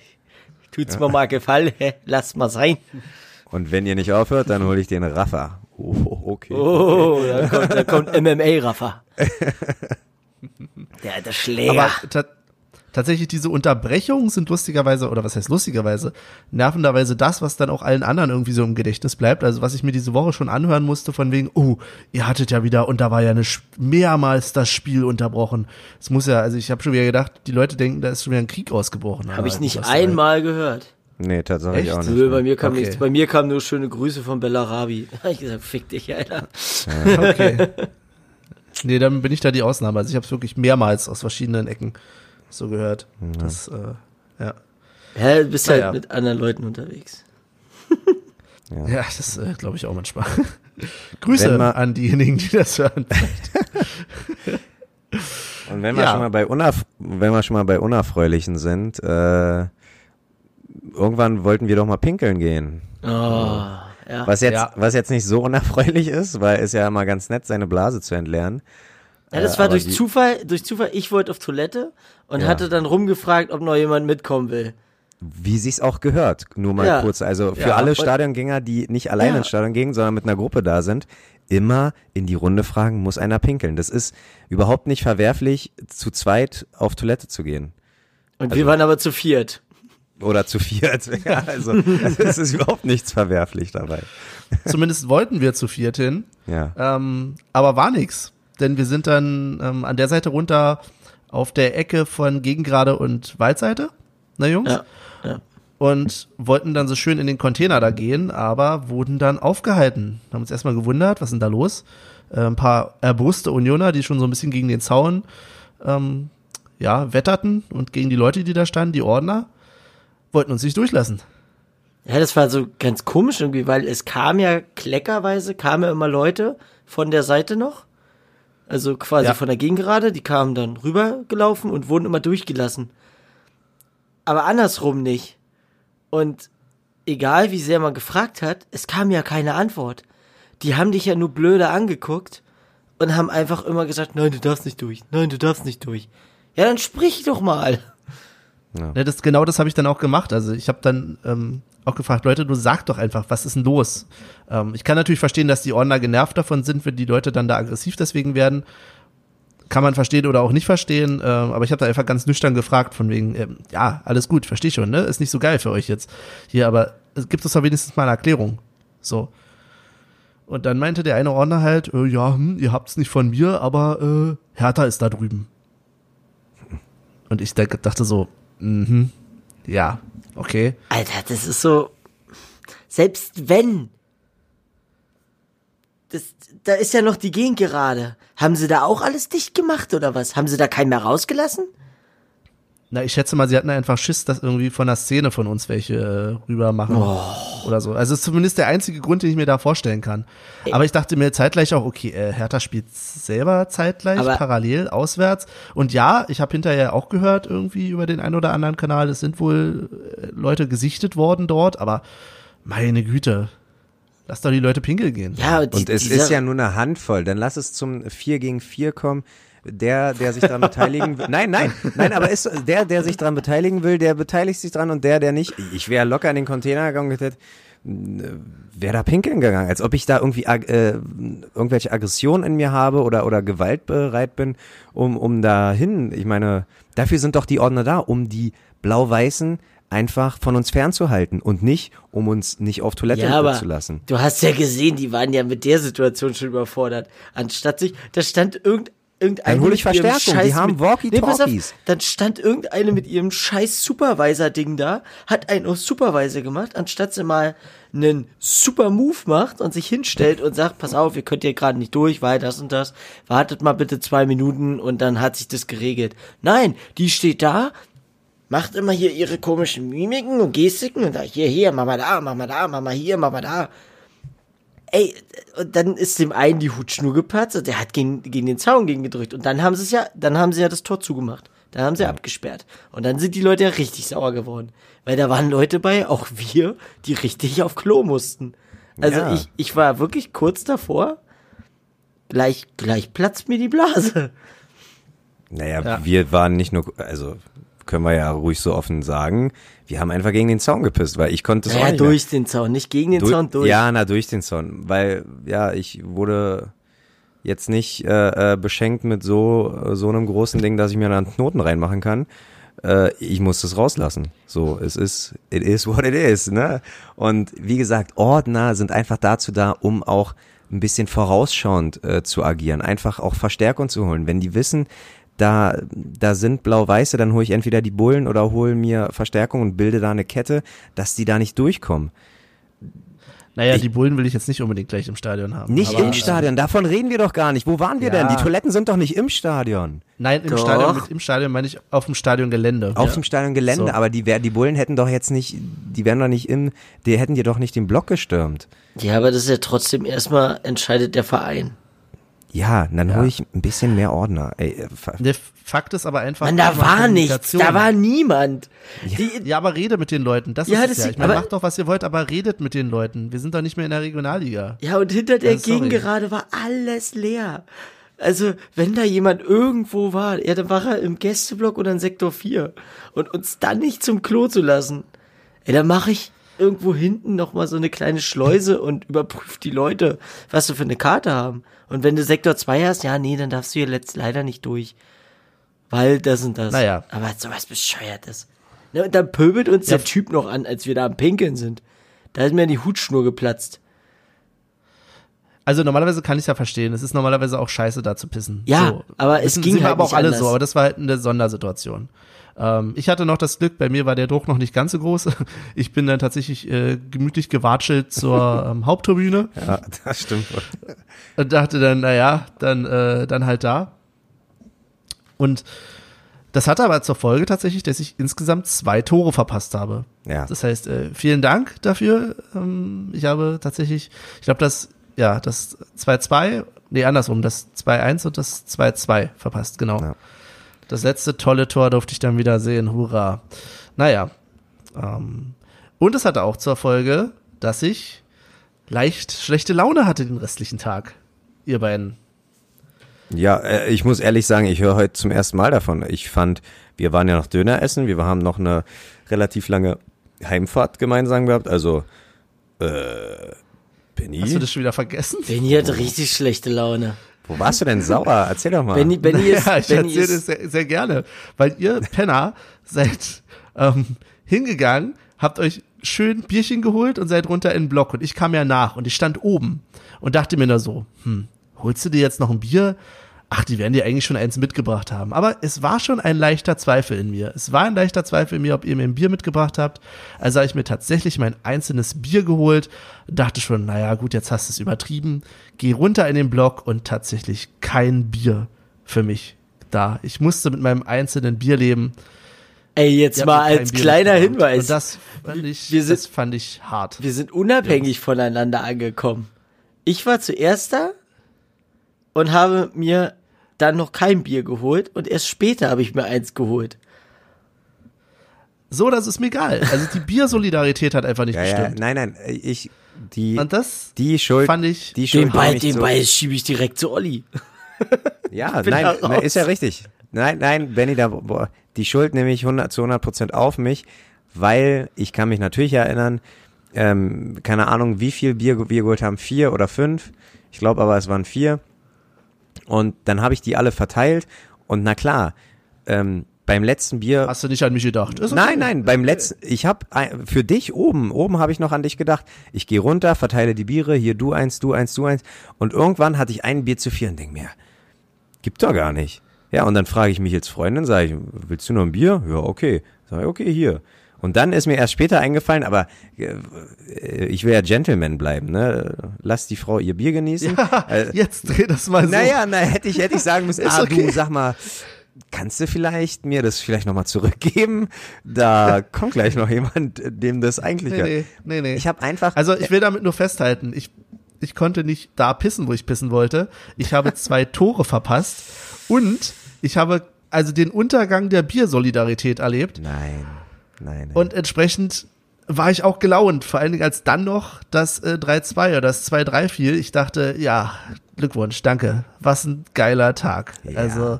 tut's mir mal gefallen, lass mal sein. Und wenn ihr nicht aufhört, dann hole ich den Raffa. Oh, okay. Oh, da kommt, da kommt MMA-Raffer. Der alte Schläger. aber ta tatsächlich diese Unterbrechungen sind lustigerweise, oder was heißt lustigerweise, nervenderweise das, was dann auch allen anderen irgendwie so im Gedächtnis bleibt. Also was ich mir diese Woche schon anhören musste, von wegen, oh, ihr hattet ja wieder, und da war ja eine, mehrmals das Spiel unterbrochen. Es muss ja, also ich habe schon wieder gedacht, die Leute denken, da ist schon wieder ein Krieg ausgebrochen. Habe ich nicht soll- einmal gehört. Nee, tatsächlich Echt? auch nicht. Nö, bei mir kam Okay. nichts. Bei mir kamen nur schöne Grüße von Bellarabi. Ich gesagt, fick dich, Alter. Okay. nee, dann bin ich da die Ausnahme. Also ich habe es wirklich mehrmals aus verschiedenen Ecken so gehört. Das, äh, ja. Hä, du bist halt Naja. mit anderen Leuten unterwegs. Ja, das äh, glaube ich auch manchmal. Grüße man- an diejenigen, die das hören. Und wenn wir Ja. schon mal bei unerf wenn wir schon mal bei unerfreulichen sind, äh, irgendwann wollten wir doch mal pinkeln gehen. Oh, ja. Was jetzt, Ja. was jetzt nicht so unerfreulich ist, weil es ja immer ganz nett, seine Blase zu entleeren. ja, das äh, war durch die- Zufall, durch Zufall, ich wollte auf Toilette und Ja. hatte dann rumgefragt, ob noch jemand mitkommen will. Wie sich's auch gehört, nur mal Ja. kurz. Also für Ja, alle Stadiongänger, die nicht alleine Ja. ins Stadion gehen, sondern mit einer Gruppe da sind, immer in die Runde fragen, muss einer pinkeln. Das ist überhaupt nicht verwerflich, zu zweit auf Toilette zu gehen. Und Also wir waren aber zu viert. Oder zu viert. Ja, also es ist überhaupt nichts verwerflich dabei. Zumindest wollten wir zu viert hin. Ja. Ähm, aber war nix. Denn wir sind dann ähm, an der Seite runter auf der Ecke von Gegengrade und Waldseite. Na Jungs? Ja, ja. Und wollten dann so schön in den Container da gehen, aber wurden dann aufgehalten. Haben uns erstmal gewundert, was ist denn da los? Äh, ein paar erboste Unioner, die schon so ein bisschen gegen den Zaun ähm, ja, wetterten und gegen die Leute, die da standen, die Ordner, wollten uns nicht durchlassen. Ja, das war so ganz komisch irgendwie, weil es kam ja kleckerweise, kamen ja immer Leute von der Seite noch. Also quasi Ja. von der Gegengerade, die kamen dann rübergelaufen und wurden immer durchgelassen. Aber andersrum nicht. Und egal wie sehr man gefragt hat, es kam ja keine Antwort. Die haben dich ja nur blöde angeguckt und haben einfach immer gesagt, nein, du darfst nicht durch, nein, du darfst nicht durch. Ja, dann sprich doch mal. Ne, das, genau das habe ich dann auch gemacht. Also ich habe dann ähm, auch gefragt, Leute, du sag doch einfach, was ist denn los? Ähm, ich kann natürlich verstehen, dass die Ordner genervt davon sind, wenn die Leute dann da aggressiv deswegen werden. Kann man verstehen oder auch nicht verstehen, ähm, aber ich habe da einfach ganz nüchtern gefragt, von wegen, ähm, ja, alles gut, verstehe schon, ne? Ist nicht so geil für euch jetzt hier, aber es gibt es doch wenigstens mal eine Erklärung. So. Und dann meinte der eine Ordner halt, äh, ja, hm, ihr habt's nicht von mir, aber äh, Hertha ist da drüben. Und ich dachte so, mhm, ja, okay. Alter, das ist so. Selbst wenn. Das, da ist ja noch die Gegend gerade. Haben sie da auch alles dicht gemacht oder was? Haben sie da keinen mehr rausgelassen? Na, ich schätze mal, sie hatten einfach Schiss, dass irgendwie von der Szene von uns welche äh, rüber machen oder so. Also ist zumindest der einzige Grund, den ich mir da vorstellen kann. Aber ich dachte mir zeitgleich auch, okay, äh, Hertha spielt selber zeitgleich, Aber- parallel, auswärts. Und ja, ich habe hinterher auch gehört, irgendwie über den einen oder anderen Kanal, es sind wohl äh, Leute gesichtet worden dort, aber meine Güte. Lass doch die Leute pinkeln gehen. Ja, die, Und es ist ja nur eine Handvoll. Dann lass es zum 4 gegen 4 kommen. Der, der sich daran beteiligen will. Nein, nein, nein, aber ist der, der sich daran beteiligen will, der beteiligt sich dran und der, der nicht. Ich wäre locker in den Container gegangen und hätte, wäre da pinkeln gegangen, als ob ich da irgendwie äh, irgendwelche Aggressionen in mir habe oder oder gewaltbereit bin, um um dahin. Ich meine, dafür sind doch die Ordner da, um die blau-weißen einfach von uns fernzuhalten und nicht, um uns nicht auf Toilette ja, zu lassen. du hast ja gesehen, die waren ja mit der Situation schon überfordert. Anstatt sich, da stand irgend, irgendeine Dann hol ich Verstärkung, die haben Walkie-Talkies. auf, dann stand irgendeine mit ihrem scheiß Supervisor-Ding da, hat einen auf Supervisor gemacht, anstatt sie mal einen super Move macht und sich hinstellt und sagt, pass auf, ihr könnt hier gerade nicht durch, weil das und das, wartet mal bitte zwei Minuten und dann hat sich das geregelt. Nein, die steht da, macht immer hier ihre komischen Mimiken und Gestiken und da, hier, hier, mach mal da, mach mal da, mach mal hier, mach mal da. Ey, und dann ist dem einen die Hutschnur geplatzt und der hat gegen, gegen den Zaun gegen gedrückt. Und dann haben sie es ja, dann haben sie ja das Tor zugemacht. Dann haben sie abgesperrt. Und dann sind die Leute ja richtig sauer geworden. Weil da waren Leute bei, auch wir, die richtig auf Klo mussten. Also Ja. ich, ich war wirklich kurz davor, gleich, gleich platzt mir die Blase. Naja, Ja. wir waren nicht nur, also können wir ja ruhig so offen sagen, wir haben einfach gegen den Zaun gepisst, weil ich konnte es auch Ja, nicht durch den Zaun, nicht gegen den mehr. Zaun, durch. Ja, na, durch den Zaun, weil, ja, ich wurde jetzt nicht äh, äh, beschenkt mit so, äh, so einem großen Ding, dass ich mir da einen Knoten reinmachen kann. Äh, ich muss es rauslassen. So, es ist, it is what it is, ne? Und wie gesagt, Ordner sind einfach dazu da, um auch ein bisschen vorausschauend äh, zu agieren, einfach auch Verstärkung zu holen. Wenn die wissen, da, da sind blau-weiße, dann hole ich entweder die Bullen oder hole mir Verstärkung und bilde da eine Kette, dass die da nicht durchkommen. Naja, Ich- die Bullen will ich jetzt nicht unbedingt gleich im Stadion haben. Nicht aber, im Stadion, davon reden wir doch gar nicht. Wo waren wir Ja. denn? Die Toiletten sind doch nicht im Stadion. Nein, im Doch. Stadion, mit im Stadion meine ich auf dem Stadiongelände. Auf ja. dem Stadiongelände, So. aber die, wär- die Bullen hätten doch jetzt nicht, die wären doch nicht im, die hätten dir doch nicht den Block gestürmt. Ja, aber das ist ja trotzdem erstmal entscheidet der Verein. Ja, dann hole ich ein bisschen mehr Ordner. Ey, äh, Der Fakt ist aber einfach. Mann, da war nichts, da war niemand. Die, Ja, aber rede mit den Leuten. Das Ja, ist das es ja. ist- Ich meine, macht doch, was ihr wollt, aber redet mit den Leuten. Wir sind doch nicht mehr in der Regionalliga. Ja, und hinter der Ja, sorry. Gegengerade war alles leer. Also, wenn da jemand irgendwo war, ja, dann war er im Gästeblock oder in Sektor 4. Und uns dann nicht zum Klo zu lassen, ey, dann mache ich irgendwo hinten noch mal so eine kleine Schleuse und überprüf die Leute, was sie für eine Karte haben. Und wenn du Sektor 2 hast, ja, nee, dann darfst du hier letzt leider nicht durch. Weil das und das. Naja. Aber sowas bescheuertes. Ne, und dann pöbelt uns Ja. der Typ noch an, als wir da am Pinkeln sind. Da ist mir die Hutschnur geplatzt. Also normalerweise kann ich ja verstehen. Es ist normalerweise auch scheiße, da zu pissen. Ja, so. aber es Wissen- ging halt aber auch alle anders. so. Aber das war halt eine Sondersituation. Ähm, ich hatte noch das Glück, bei mir war der Druck noch nicht ganz so groß. Ich bin dann tatsächlich äh, gemütlich gewatschelt zur ähm, Haupttribüne ja, das stimmt. und dachte dann, naja, dann, äh, dann halt da. Und das hatte aber zur Folge tatsächlich, dass ich insgesamt zwei Tore verpasst habe. Ja. Das heißt, äh, vielen Dank dafür. Ähm, ich habe tatsächlich, ich glaube, das, ja, das 2-2, nee, andersrum, das 2-1 und das 2-2 verpasst, genau. Ja. Das letzte tolle Tor durfte ich dann wieder sehen, hurra. Naja, ähm, und es hatte auch zur Folge, dass ich leicht schlechte Laune hatte den restlichen Tag. Ihr beiden. Ja, äh, ich muss ehrlich sagen, ich höre heute zum ersten Mal davon. Ich fand, wir waren ja noch Döner essen, wir haben noch eine relativ lange Heimfahrt gemeinsam gehabt, also äh, Benny, Hast du das schon wieder vergessen? Benny hatte richtig schlechte Laune. Wo warst du denn sauer? Erzähl doch mal. Benny, Benny ist, ja, ich Benny erzähle das sehr, sehr gerne, weil ihr Penner seid ähm, hingegangen, habt euch schön Bierchen geholt und seid runter in den Block und ich kam ja nach und ich stand oben und dachte mir nur so, hm, holst du dir jetzt noch ein Bier? Ach, die werden dir eigentlich schon eins mitgebracht haben. Aber es war schon ein leichter Zweifel in mir. Es war ein leichter Zweifel in mir, ob ihr mir ein Bier mitgebracht habt. Also habe ich mir tatsächlich mein einzelnes Bier geholt, dachte schon, naja, gut, jetzt hast du es übertrieben. Geh runter in den Block und tatsächlich kein Bier für mich da. Ich musste mit meinem einzelnen Bier leben. ey, jetzt mal als Bier kleiner. Hinweis. Und das fand ich, Wir sind- das fand ich hart. wir sind unabhängig voneinander angekommen. Ich war zuerst da und habe mir dann noch kein Bier geholt und erst später habe ich mir eins geholt. So, das ist mir egal. Also die Biersolidarität hat einfach nicht ja, ja, gestimmt. nein, nein, ich die, Und das die Schuld, fand ich- die Schuld Den Ball, den zu- Ball schiebe ich direkt zu Olli. Ja, nein, ist ja richtig. Nein, nein, Benny, da, boah, die Schuld nehme ich 100 zu 100 Prozent auf mich, weil ich kann mich natürlich erinnern, ähm, keine Ahnung, wie viel Bier wir geholt haben, vier oder fünf. Ich glaube aber, es waren vier. Und dann habe ich die alle verteilt. Und na klar, ähm, beim letzten Bier hast du nicht an mich gedacht. Okay. Nein, nein, beim letzten, ich habe für dich oben, oben habe ich noch an dich gedacht. Ich gehe runter, verteile die Biere, hier du eins, du eins, du eins. Und irgendwann hatte ich ein Bier zu viel und denk mir, gibt doch gar nicht. Ja, und dann frage ich mich als Freundin, sage ich, willst du noch ein Bier? Ja, okay. Sag ich, okay, hier. Und dann ist mir erst später eingefallen, aber äh, ich will ja Gentleman bleiben, ne? Lass die Frau ihr Bier genießen. Äh, Jetzt dreh das mal so. naja, na, hätte ich, hätte ich sagen müssen, ah, okay. du, sag mal, kannst du vielleicht mir das vielleicht nochmal zurückgeben? Da kommt gleich noch jemand, dem das eigentlich Nee, nee, nee, nee. Ich habe einfach, Also ich will damit nur festhalten, ich, ich konnte nicht da pissen, wo ich pissen wollte. Ich habe zwei Tore verpasst und ich habe also den Untergang der Biersolidarität erlebt nein, nein, nein. und entsprechend war ich auch gelaunt, vor allen Dingen als dann noch das äh, 3-2 oder das 2-3 fiel. Ich dachte, ja, Glückwunsch, danke. Was ein geiler Tag. Ja. Also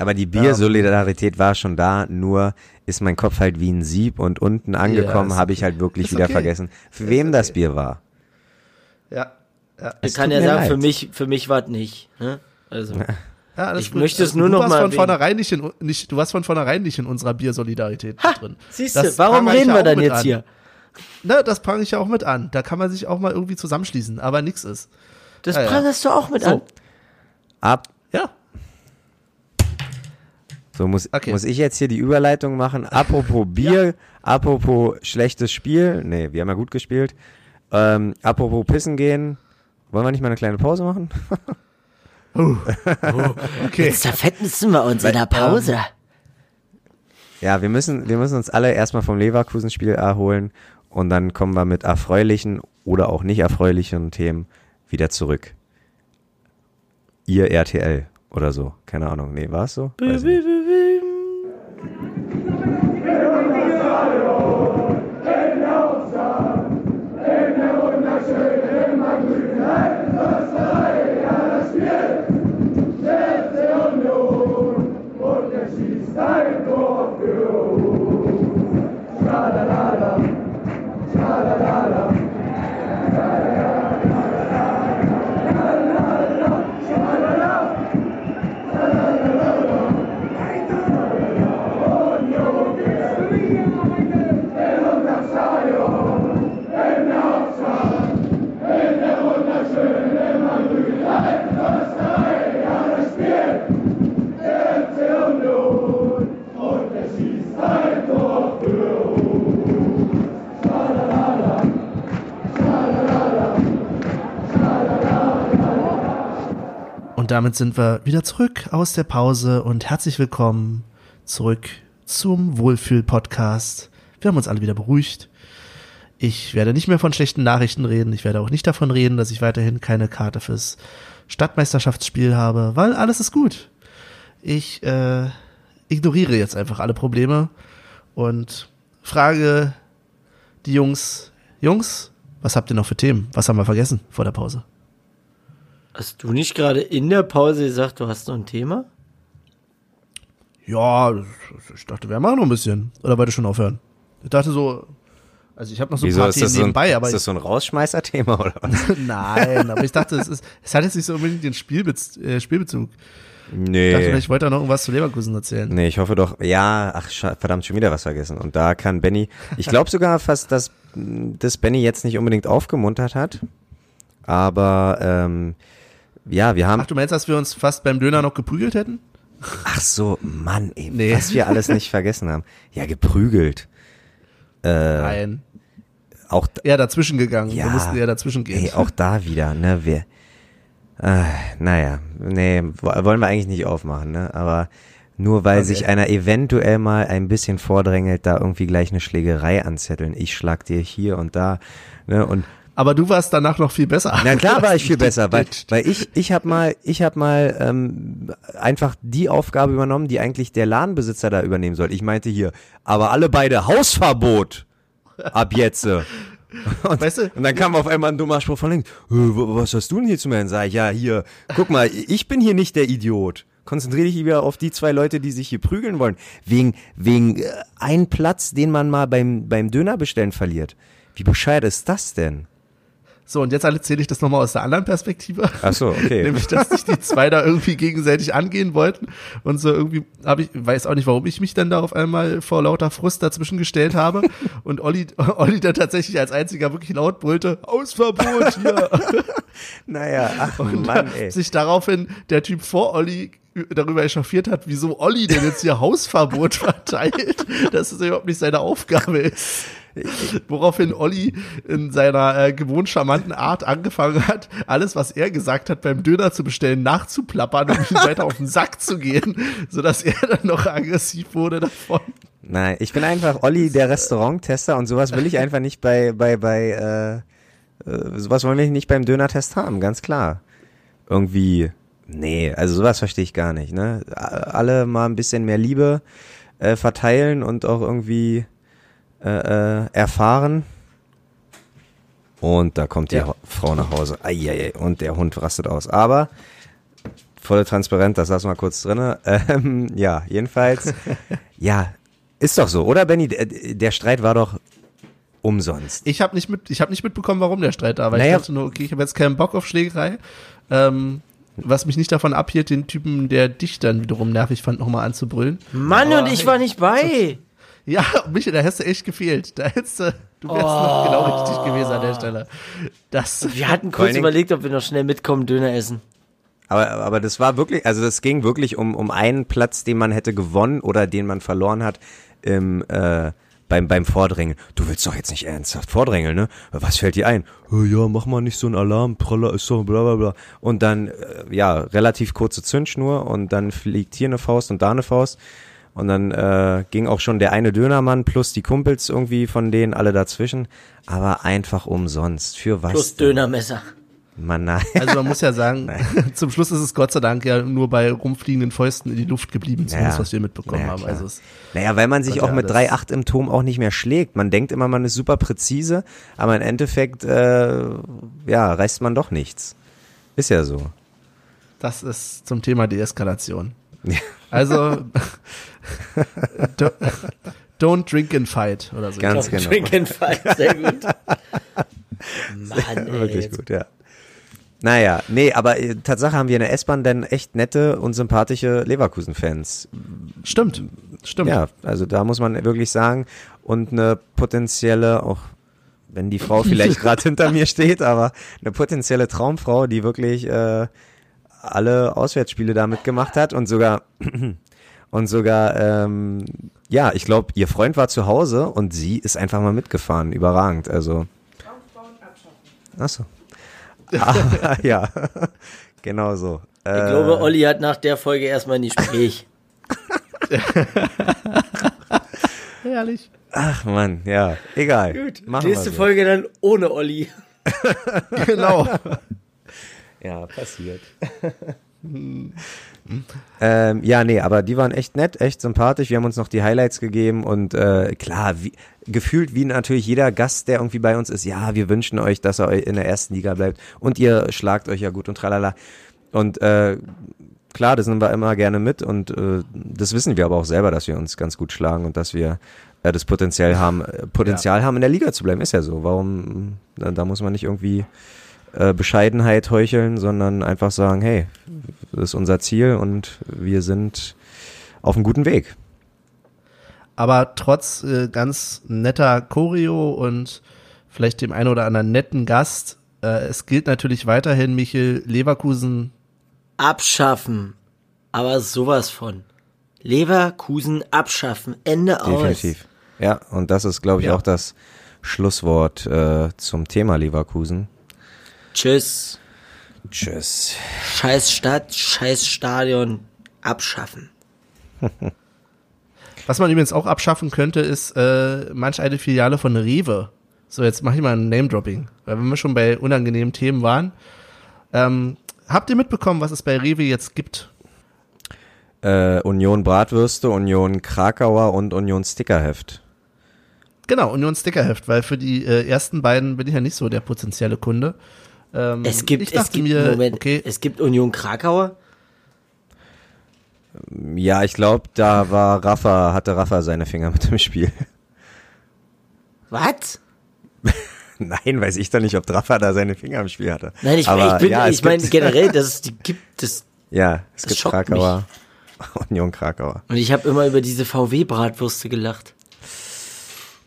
aber die Biersolidarität war schon da, nur ist mein Kopf halt wie ein Sieb und unten angekommen ist habe ich halt wirklich Ist wieder okay. vergessen, für wem das Bier war. ja, ja. Ich kann ja sagen, für leid. mich, für mich war es nicht. Ne? Also, Ja, alles Ich gut. möchte es Also, nur du noch warst mal von vornherein nicht in, nicht, du warst von vornherein nicht in unserer Biersolidarität drin. siehst du, warum reden ja wir dann jetzt an. hier? Ne, das prangere ich ja auch mit an. Da kann man sich auch mal irgendwie zusammenschließen, aber nix ist. Das Ja, ja. prangerst du auch mit So. an. Ab, Ja. so muss, Okay. muss ich jetzt hier die Überleitung machen. Apropos Bier, apropos schlechtes Spiel, nee, wir haben ja gut gespielt. Ähm, apropos pissen gehen, wollen wir nicht mal eine kleine Pause machen? Okay. Jetzt zerfetzen wir uns in der Pause. Ja, wir müssen, wir müssen uns alle erstmal vom Leverkusen-Spiel erholen und dann kommen wir mit erfreulichen oder auch nicht erfreulichen Themen wieder zurück. Ihr RTL oder so. Keine Ahnung. Nee, war es so? Weiß ich nicht. Damit sind wir wieder zurück aus der Pause und herzlich willkommen zurück zum Wohlfühl-Podcast. Wir haben uns alle wieder beruhigt. Ich werde nicht mehr von schlechten Nachrichten reden. Ich werde auch nicht davon reden, dass ich weiterhin keine Karte fürs Stadtmeisterschaftsspiel habe, weil alles ist gut. Ich äh, ignoriere jetzt einfach alle Probleme und frage die Jungs, Jungs, was habt ihr noch für Themen? Was haben wir vergessen vor der Pause? Hast du nicht gerade in der Pause gesagt, du hast noch ein Thema? Ja, ich dachte, wir machen noch ein bisschen. Oder wollte schon aufhören? Ich dachte so, also ich habe noch so ein Wieso paar ist Themen so ein, nebenbei, aber ist das so ein Rausschmeißer-Thema oder was? nein, aber ich dachte, es ist, es hat jetzt nicht so unbedingt den Spielbez äh, Spielbezug. Ich dachte, Nee. ich wollte da noch irgendwas zu Leverkusen erzählen. Nee, ich hoffe doch. Ja, ach, verdammt, schon wieder was vergessen. Und da kann Benny, ich glaube sogar fast, dass mh, das Benny jetzt nicht unbedingt aufgemuntert hat. Aber, ähm, ja, wir haben, Ach, du meinst, dass wir uns fast beim Döner noch geprügelt hätten? ach so, Mann, ey, Nee. was wir alles nicht vergessen haben. Ja, geprügelt. Äh, Nein. auch, Eher dazwischen gegangen. Ja. Wir mussten eher dazwischen gehen. ey, auch da wieder, ne, wir, äh, naja, nee, wo- wollen wir eigentlich nicht aufmachen, ne, aber nur weil Okay. sich einer eventuell mal ein bisschen vordrängelt, da irgendwie gleich eine Schlägerei anzetteln. Ich schlag dir hier und da, ne, und aber du warst danach noch viel besser. Na klar war ich viel besser, weil, weil ich, ich habe mal, ich habe mal ähm, einfach die Aufgabe übernommen, die eigentlich der Ladenbesitzer da übernehmen soll. Ich meinte hier, aber alle beide Hausverbot ab jetzt. Und, weißt du? und dann kam auf einmal ein dummer Spruch von links. Was hast du denn hier zu mir? Sag ich, ja, hier, guck mal, ich bin hier nicht der Idiot. Konzentriere dich wieder auf die zwei Leute, die sich hier prügeln wollen. Wegen, wegen äh, ein Platz, den man mal beim, beim Döner bestellen verliert. Wie bescheuert ist das denn? So, und jetzt erzähle ich das nochmal aus der anderen Perspektive. Ach so, okay. Nämlich, dass sich die zwei da irgendwie gegenseitig angehen wollten. Und so irgendwie habe ich, weiß auch nicht, warum ich mich dann da auf einmal vor lauter Frust dazwischen gestellt habe. Und Olli, Olli dann tatsächlich als einziger wirklich laut brüllte, Ausverbot hier. naja, ach und Mann, ey. sich daraufhin der Typ vor Olli darüber echauffiert hat, wieso Olli denn jetzt hier Hausverbot verteilt, dass es überhaupt nicht seine Aufgabe ist. Woraufhin Olli in seiner äh, gewohnt charmanten Art angefangen hat, alles, was er gesagt hat, beim Döner zu bestellen, nachzuplappern, um ihm weiter auf den Sack zu gehen, sodass er dann noch aggressiv wurde davon. Nein, ich bin einfach Olli, der Restauranttester und sowas will ich einfach nicht bei, bei, bei, äh, äh, sowas wollen wir nicht beim Döner-Test haben, ganz klar. Irgendwie, nee, also sowas verstehe ich gar nicht, ne? Alle mal ein bisschen mehr Liebe äh, verteilen und auch irgendwie äh, äh, erfahren. Und da kommt die ja. Frau nach Hause. Eieiei, und der Hund rastet aus. Aber volle Transparenz, das lassen wir kurz drinne. Ähm, ja, jedenfalls. ja, ist doch so, oder Benny? Der, Streit war doch umsonst. Ich habe nicht mit, ich habe nicht mitbekommen, warum der Streit da war. Naja. Ich dachte nur, okay, ich habe jetzt keinen Bock auf Schlägerei. Ähm, was mich nicht davon abhielt, den Typen, der dich dann wiederum nervig fand, nochmal anzubrüllen. Mann, oh, und ich hey. war nicht bei. Ja, Michael, da hast du echt gefehlt. Da hättest du, du wärst oh. noch genau richtig gewesen an der Stelle. Das wir hatten kurz überlegt, ob wir noch schnell mitkommen, Döner essen. Aber, aber das war wirklich, also das ging wirklich um, um einen Platz, den man hätte gewonnen oder den man verloren hat im, äh, beim, beim Vordrängeln. Du willst doch jetzt nicht ernsthaft vordrängeln, ne? Was fällt dir ein? Ja, mach mal nicht so einen Alarm, Praller ist so, bla bla bla. Und dann, äh, ja, relativ kurze Zündschnur und dann fliegt hier eine Faust und da eine Faust. Und dann äh, ging auch schon der eine Dönermann plus die Kumpels irgendwie von denen alle dazwischen. Aber einfach umsonst. Für was? Plus Dönermesser. Man, nein. Also man muss ja sagen, zum Schluss ist es Gott sei Dank ja nur bei rumfliegenden Fäusten in die Luft geblieben, zumindest naja. was wir mitbekommen naja, haben. Also es naja, weil man sich auch mit 3,8 im Turm auch nicht mehr schlägt. Man denkt immer, man ist super präzise, aber im Endeffekt, äh, ja, reißt man doch nichts. Ist ja so. Das ist zum Thema Deeskalation. Also don't drink and fight oder so. Ganz don't genau. Drink and fight, sehr gut. Mann, ey, Wirklich gut, ja. Naja, nee, aber äh, Tatsache haben wir in der S-Bahn denn echt nette und sympathische Leverkusen-Fans. Stimmt, stimmt. Ja, also da muss man wirklich sagen, und eine potenzielle, auch wenn die Frau vielleicht gerade hinter mir steht, aber eine potenzielle Traumfrau, die wirklich äh, alle Auswärtsspiele damit gemacht hat und sogar und sogar ähm, ja, ich glaube, ihr Freund war zu Hause und sie ist einfach mal mitgefahren, überragend. Also Achso. ah, ja, genau so. Ich äh, glaube, Olli hat nach der Folge erstmal ein Gespräch. Herrlich. Ach man, ja, egal. Gut, Machen nächste so. Folge dann ohne Olli. genau. Ja, passiert. ähm, ja, nee, aber die waren echt nett, echt sympathisch. Wir haben uns noch die Highlights gegeben und äh, klar, wie, gefühlt wie natürlich jeder Gast, der irgendwie bei uns ist, ja, wir wünschen euch, dass er in der ersten Liga bleibt und ihr schlagt euch ja gut und tralala. Und äh, klar, das nehmen wir immer gerne mit und äh, das wissen wir aber auch selber, dass wir uns ganz gut schlagen und dass wir äh, das Potenzial haben, äh, Potenzial ja. haben in der Liga zu bleiben, ist ja so. Warum, da, da muss man nicht irgendwie äh, Bescheidenheit heucheln, sondern einfach sagen, hey, das ist unser Ziel und wir sind auf einem guten Weg. Aber trotz äh, ganz netter Choreo und vielleicht dem einen oder anderen netten Gast, äh, es gilt natürlich weiterhin, Michel Leverkusen abschaffen. Aber sowas von. Leverkusen abschaffen. Ende Definitiv. aus. Definitiv. Ja, und das ist, glaube ich, ja. auch das Schlusswort äh, zum Thema Leverkusen. Tschüss. Tschüss. Scheiß Stadt, scheiß Stadion, abschaffen. Was man übrigens auch abschaffen könnte, ist äh, manch eine Filiale von Rewe. So, jetzt mache ich mal ein Name-Dropping. Weil wenn wir schon bei unangenehmen Themen waren. Ähm, habt ihr mitbekommen, was es bei Rewe jetzt gibt? Äh, Union Bratwürste, Union Krakauer und Union Stickerheft. Genau, Union Stickerheft, weil für die äh, ersten beiden bin ich ja nicht so der potenzielle Kunde. Ähm, Es gibt, ich dachte es gibt, mir, Moment, okay, es gibt Union Krakauer. Ja, ich glaube, da war Rafa, hatte Rafa seine Finger mit dem Spiel. Was? Nein, weiß ich doch nicht, ob Rafa da seine Finger im Spiel hatte. Nein, ich, Aber ich bin, ja, ich meine gibt- generell, dass es die gibt, das, Ja, es Das gibt Krakauer. Union Krakauer. und ich habe immer über diese VW-Bratwürste gelacht.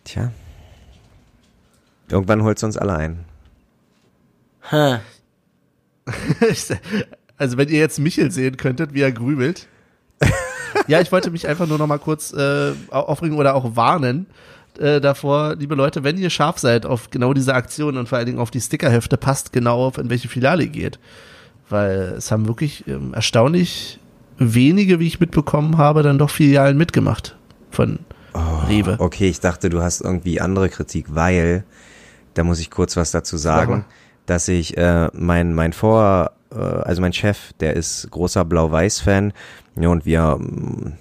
Tja. Irgendwann holt's uns alle ein. Also wenn ihr jetzt Michel sehen könntet, wie er grübelt. ja, ich wollte mich einfach nur noch mal kurz äh, aufregen oder auch warnen äh, davor, liebe Leute, wenn ihr scharf seid auf genau diese Aktion und vor allen Dingen auf die Stickerhefte, passt genau auf, in welche Filiale ihr geht. Weil es haben wirklich ähm, erstaunlich wenige, wie ich mitbekommen habe, dann doch Filialen mitgemacht von Rewe. Okay, ich dachte, du hast irgendwie andere Kritik, weil, da muss ich kurz was dazu sagen, dass ich äh, mein, mein Vor, äh, also mein Chef, der ist großer Blau-Weiß-Fan ja, und wir ähm,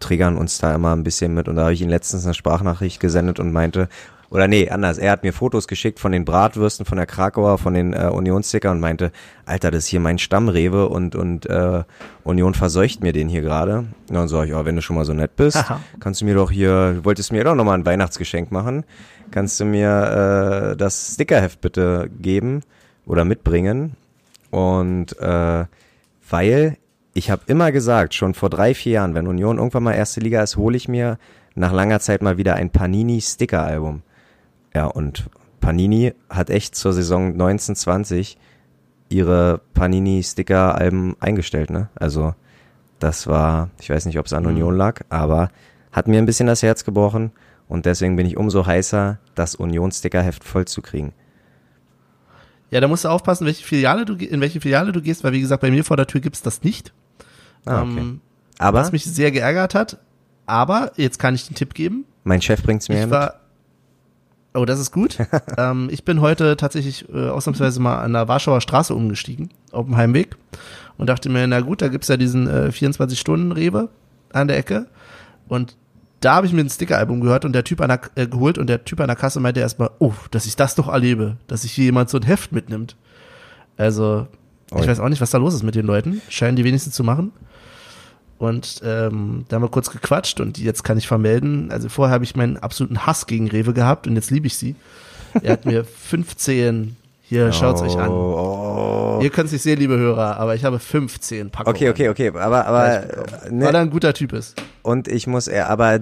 triggern uns da immer ein bisschen mit. Und da habe ich ihm letztens eine Sprachnachricht gesendet und meinte, oder nee, anders, er hat mir Fotos geschickt von den Bratwürsten, von der Krakauer, von den äh, Unionssticker und meinte, Alter, das ist hier mein Stammrewe und, und äh, Union verseucht mir den hier gerade. Ja, dann sag ich, oh, wenn du schon mal so nett bist, Aha. kannst du mir doch hier, du wolltest mir doch nochmal ein Weihnachtsgeschenk machen, kannst du mir äh, das Stickerheft bitte geben oder mitbringen. Und äh, weil ich habe immer gesagt, schon vor drei, vier Jahren, wenn Union irgendwann mal erste Liga ist, hole ich mir nach langer Zeit mal wieder ein Panini-Sticker-Album. Ja, und Panini hat echt zur Saison 1920 ihre Panini-Sticker-Alben eingestellt, ne? Also das war, ich weiß nicht, ob es an Union lag, aber hat mir ein bisschen das Herz gebrochen und deswegen bin ich umso heißer, das Union-Sticker-Heft voll zu kriegen. Ja, da musst du aufpassen, welche Filiale du, in welche Filiale du gehst, weil wie gesagt, bei mir vor der Tür gibt's das nicht. Ah, okay. Ähm, Aber was mich sehr geärgert hat. Aber jetzt kann ich den Tipp geben. mein Chef bringt's mir Ich mit. war. Oh, das ist gut. ähm, ich bin heute tatsächlich äh, ausnahmsweise mal an der Warschauer Straße umgestiegen, auf dem Heimweg. Und dachte mir, na gut, da gibt's ja diesen äh, 24-Stunden-Rewe an der Ecke. Und da habe ich mir ein Sticker-Album gehört und der Typ an der, äh, geholt und der Typ an der Kasse meinte erstmal, oh, dass ich das doch erlebe, dass sich hier jemand so ein Heft mitnimmt. Also, ich weiß auch nicht, was da los ist mit den Leuten. Scheinen die wenigstens zu machen. Und ähm, da haben wir kurz gequatscht und jetzt kann ich vermelden, also vorher habe ich meinen absoluten Hass gegen Rewe gehabt und jetzt liebe ich sie. Er hat mir 15, hier schaut's euch an. Oh, Ihr könnt es nicht sehen, liebe Hörer, aber ich habe 15 Packungen. Okay, okay, okay, aber, aber, äh, Weil ne, er ein guter Typ ist. und ich muss, äh, aber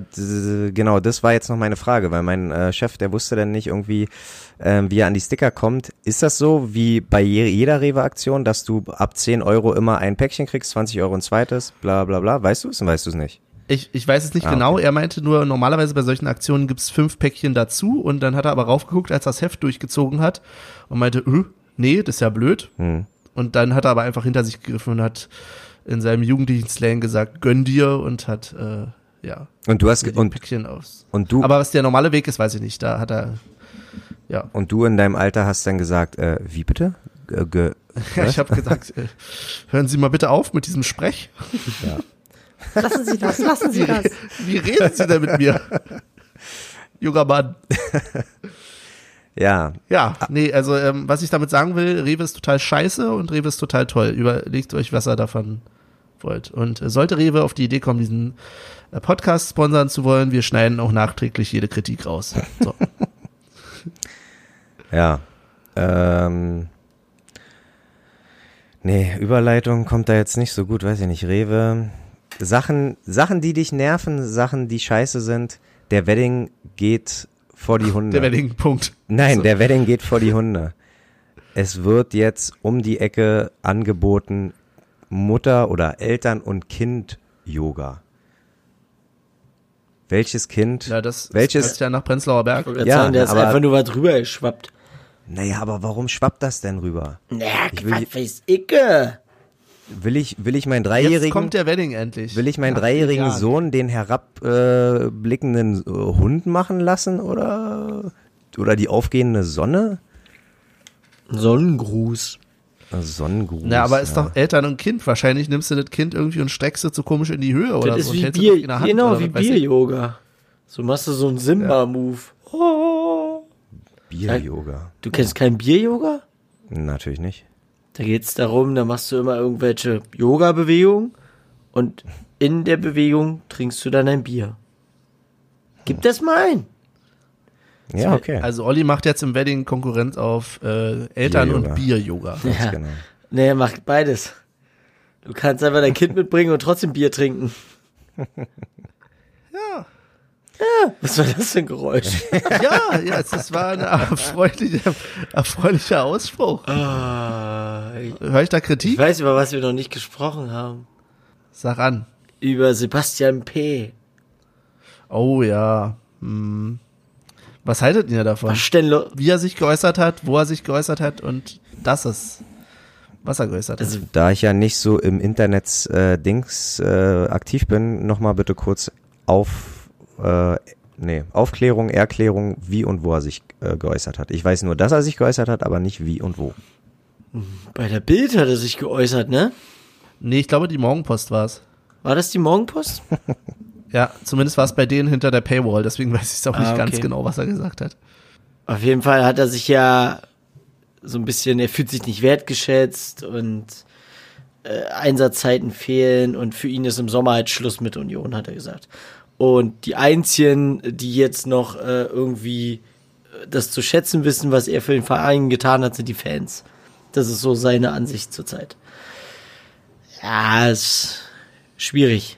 genau, das war jetzt noch meine Frage, weil mein äh, Chef, der wusste dann nicht irgendwie, ähm, wie er an die Sticker kommt. Ist das so wie bei je jeder Rewe-Aktion, dass du ab 10 Euro immer ein Päckchen kriegst, 20 Euro ein zweites, bla bla bla? Weißt du es? Weißt du es nicht? Ich, ich weiß es nicht Ah, genau. Er meinte nur, normalerweise bei solchen Aktionen gibt's fünf Päckchen dazu und dann hat er aber raufgeguckt, als er das Heft durchgezogen hat und meinte, äh, nee, das ist ja blöd. Hm. Und dann hat er aber einfach hinter sich gegriffen und hat in seinem jugendlichen Slang gesagt, gönn dir und hat, äh, ja, Und du hast, und, Päckchen aus. und du, Aber was der normale Weg ist, weiß ich nicht. Da hat er, ja. und du in deinem Alter hast dann gesagt, äh, wie bitte? Ge, ge, Ich habe gesagt, äh, hören Sie mal bitte auf mit diesem Sprech. Lassen Sie das, lassen Sie das. Wie reden Sie denn mit mir? Junger Mann. ja, Ja, nee, also ähm, was ich damit sagen will, Rewe ist total scheiße und Rewe ist total toll. Überlegt euch, was ihr davon wollt. Und äh, sollte Rewe auf die Idee kommen, diesen äh, Podcast sponsern zu wollen, wir schneiden auch nachträglich jede Kritik raus. So. Ja. Ähm, nee, Überleitung kommt da jetzt nicht so gut, weiß ich nicht. Rewe. Sachen, Sachen, die dich nerven, Sachen, die scheiße sind. Der Wedding geht vor die Hunde. Der Wedding, Punkt. Nein, So. der Wedding geht vor die Hunde. Es wird jetzt um die Ecke angeboten Mutter oder Eltern und Kind Yoga. Welches Kind? Ja, das welches? ist ja nach Prenzlauer Berg. Ja, sagen, der ist aber- einfach nur was rüber geschwappt. Naja, aber warum schwappt das denn rüber? Naja, Ich will- was weiß ich. Will ich, will ich meinen Jetzt dreijährigen, kommt der Wedding endlich. will ich meinen Nach dreijährigen. Sohn den herabblickenden äh, Hund machen lassen oder, oder die aufgehende Sonne? Sonnengruß. Äh, Sonnengruß. Na, aber ist ja. doch Eltern und Kind. Wahrscheinlich nimmst du das Kind irgendwie und streckst es so komisch in die Höhe oder Das so. ist und wie Bier, in der Hand genau, oder wie. Bier-Yoga. So machst du so einen Simba-Move. Oh. Bier-Yoga. Du kennst keinen Bier-Yoga? Natürlich nicht. Da geht's darum, da machst du immer irgendwelche Yoga-Bewegungen und in der Bewegung trinkst du dann ein Bier. Gib das mal ein. Ja, okay. Also Olli macht jetzt im Wedding Konkurrenz auf äh, Eltern- Bier-Yoga. und Bier-Yoga. Ganz Ja. genau. Nee, er macht beides. Du kannst einfach dein Kind mitbringen und trotzdem Bier trinken. Ja. Ja, was war das für ein Geräusch? Ja, ja, das war ein erfreulicher, erfreulicher Ausspruch. Ah, ich Hör ich da ich Kritik? weiß, über was wir noch nicht gesprochen haben. Sag an. Über Sebastian P. Oh ja. Hm. Was haltet ihr davon? Wie er sich geäußert hat, wo er sich geäußert hat und das ist, was er geäußert hat. Also, Da ich ja nicht so im Internet äh, Dings äh, aktiv bin, nochmal bitte kurz auf äh, nee, Aufklärung, Erklärung, wie und wo er sich äh, geäußert hat. Ich weiß nur, dass er sich geäußert hat, aber nicht wie und wo. bei der Bild hat er sich geäußert, ne? nee, ich glaube, die Morgenpost war's. War das die Morgenpost? Ja, zumindest war es bei denen hinter der Paywall, deswegen weiß ich auch nicht Ah, ganz okay. genau, was er gesagt hat. Auf jeden Fall hat er sich ja so ein bisschen, er fühlt sich nicht wertgeschätzt und äh, Einsatzzeiten fehlen und für ihn ist im Sommer halt Schluss mit Union, hat er gesagt. Und die einzigen, die jetzt noch äh, irgendwie äh, das zu schätzen wissen, was er für den Verein getan hat, sind die Fans. Das ist so seine Ansicht zurzeit. Ja, ist schwierig.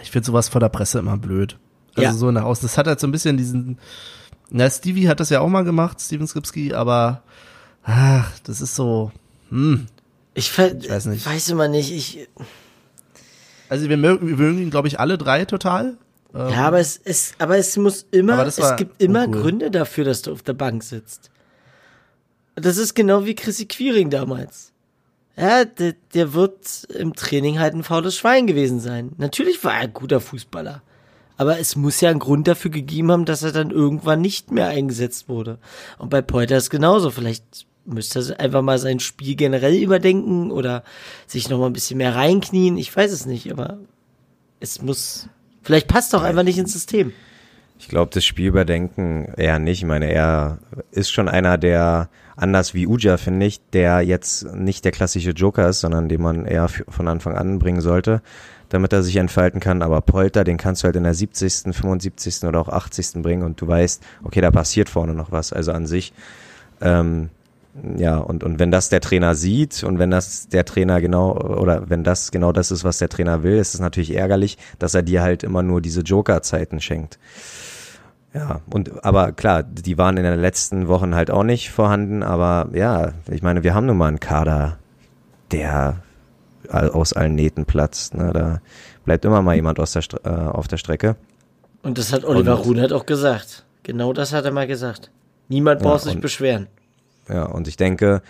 Ich finde sowas vor der Presse immer blöd. Also Ja. so nach außen. Das hat halt so ein bisschen diesen. Na, Stevie hat das ja auch mal gemacht, Steven Skipski, aber ach, das ist so. Hm. Ich, Ich weiß nicht. weiß immer nicht, ich, Also wir mögen, wir mögen ihn, glaube ich, alle drei total. Ähm, Ja, aber es ist, aber es muss immer, es gibt immer uncool. Gründe dafür, dass du auf der Bank sitzt. Das ist genau wie Chrissy Quiring damals. Ja, der, der wird im Training halt ein faules Schwein gewesen sein. Natürlich war er ein guter Fußballer. Aber es muss ja einen Grund dafür gegeben haben, dass er dann irgendwann nicht mehr eingesetzt wurde. Und bei Polter ist genauso. Vielleicht müsste einfach mal sein Spiel generell überdenken oder sich noch mal ein bisschen mehr reinknien. Ich weiß es nicht, aber es muss, vielleicht passt doch einfach nicht ins System. Ich glaube, das Spiel überdenken eher nicht. Ich meine, er ist schon einer, der anders wie Uja, finde ich, der jetzt nicht der klassische Joker ist, sondern den man eher von Anfang an bringen sollte, damit er sich entfalten kann. Aber Polter, den kannst du halt in der 70., 75. oder auch 80. bringen und du weißt, okay, da passiert vorne noch was. Also an sich, ähm, ja, und, und wenn das der Trainer sieht und wenn das der Trainer genau, oder wenn das genau das ist, was der Trainer will, ist es natürlich ärgerlich, dass er dir halt immer nur diese Joker-Zeiten schenkt. Ja, und aber klar, die waren in den letzten Wochen halt auch nicht vorhanden, aber ja, ich meine, wir haben nun mal einen Kader, der aus allen Nähten platzt. Ne? Da bleibt immer mal jemand aus der äh, auf der Strecke. Und das hat Oliver Und- Runert auch gesagt. Genau das hat er mal gesagt. Niemand Ja, braucht sich beschweren. Ja, und ich denke,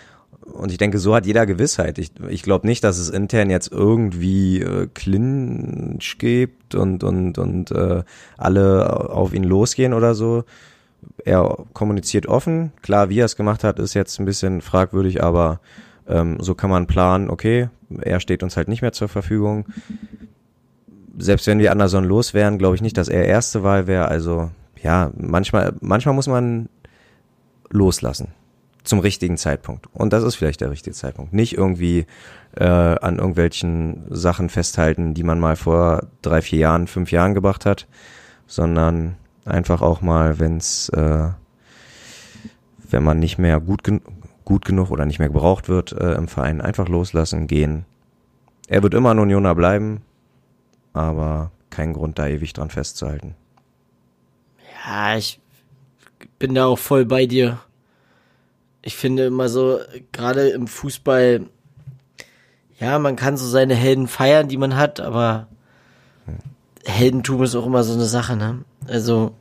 und ich denke, so hat jeder Gewissheit. Ich, ich glaube nicht, dass es intern jetzt irgendwie äh, Clinch gibt und, und, und äh, alle auf ihn losgehen oder so. Er kommuniziert offen. Klar, wie er es gemacht hat, ist jetzt ein bisschen fragwürdig, aber ähm, so kann man planen, okay, er steht uns halt nicht mehr zur Verfügung. Selbst wenn wir Anderson los wären, glaube ich nicht, dass er erste Wahl wäre. Also ja, manchmal, manchmal muss man loslassen zum richtigen Zeitpunkt. Und das ist vielleicht der richtige Zeitpunkt. Nicht irgendwie äh, an irgendwelchen Sachen festhalten, die man mal vor drei, vier Jahren, fünf Jahren gebracht hat, sondern einfach auch mal, wenn's, äh, wenn man nicht mehr gut, gen gut genug oder nicht mehr gebraucht wird äh, im Verein, einfach loslassen, gehen. Er wird immer ein Unioner bleiben, aber kein Grund, da ewig dran festzuhalten. Ja, ich bin da auch voll bei dir. Ich finde immer so, gerade im Fußball, ja, man kann so seine Helden feiern, die man hat, aber Heldentum ist auch immer so eine Sache, ne? Also,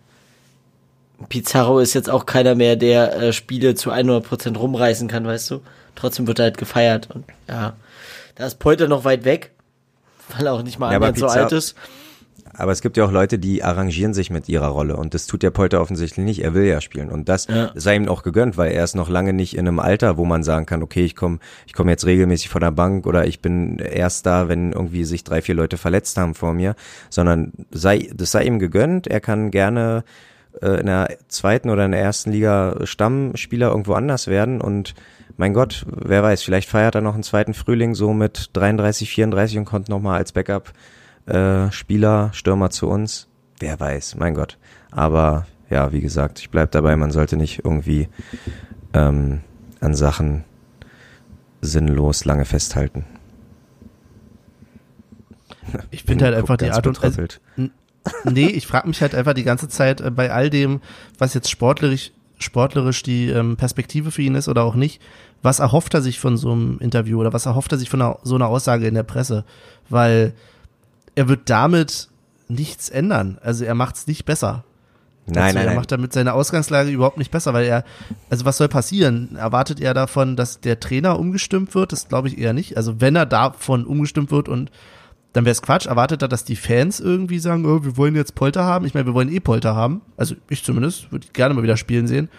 Pizarro ist jetzt auch keiner mehr, der äh, Spiele zu 100% rumreißen kann, weißt du? Trotzdem wird er halt gefeiert und ja, da ist Polter noch weit weg, weil er auch nicht mal Ja, annähernd so alt ist. Aber es gibt ja auch Leute, die arrangieren sich mit ihrer Rolle und das tut der Polter offensichtlich nicht. Er will ja spielen und das Ja. sei ihm auch gegönnt, weil er ist noch lange nicht in einem Alter, wo man sagen kann, okay, ich komme ich komm jetzt regelmäßig von der Bank oder ich bin erst da, wenn irgendwie sich drei, vier Leute verletzt haben vor mir, sondern sei, das sei ihm gegönnt. Er kann gerne äh, in der zweiten oder in der ersten Liga Stammspieler irgendwo anders werden und mein Gott, wer weiß, vielleicht feiert er noch einen zweiten Frühling so mit 33, 34 und kommt nochmal als Backup äh, Spieler, Stürmer zu uns. Wer weiß, mein Gott. Aber ja, wie gesagt, ich bleib dabei, man sollte nicht irgendwie ähm, an Sachen sinnlos lange festhalten. Ich finde halt einfach die Art und Weise. Nee, ich frage mich halt einfach die ganze Zeit äh, bei all dem, was jetzt sportlerisch, sportlerisch die ähm, Perspektive für ihn ist oder auch nicht, was erhofft er sich von so einem Interview oder was erhofft er sich von einer, so einer Aussage in der Presse? Weil er wird damit nichts ändern. Also er macht es nicht besser. Nein, also nein, er nein. macht damit seine Ausgangslage überhaupt nicht besser, weil er, also was soll passieren? Erwartet er davon, dass der Trainer umgestimmt wird? Das glaube ich eher nicht. Also wenn er davon umgestimmt wird und dann wäre es Quatsch. Erwartet er, dass die Fans irgendwie sagen, oh, wir wollen jetzt Polter haben? Ich meine, wir wollen eh Polter haben. Also ich zumindest, würde ich gerne mal wieder spielen sehen.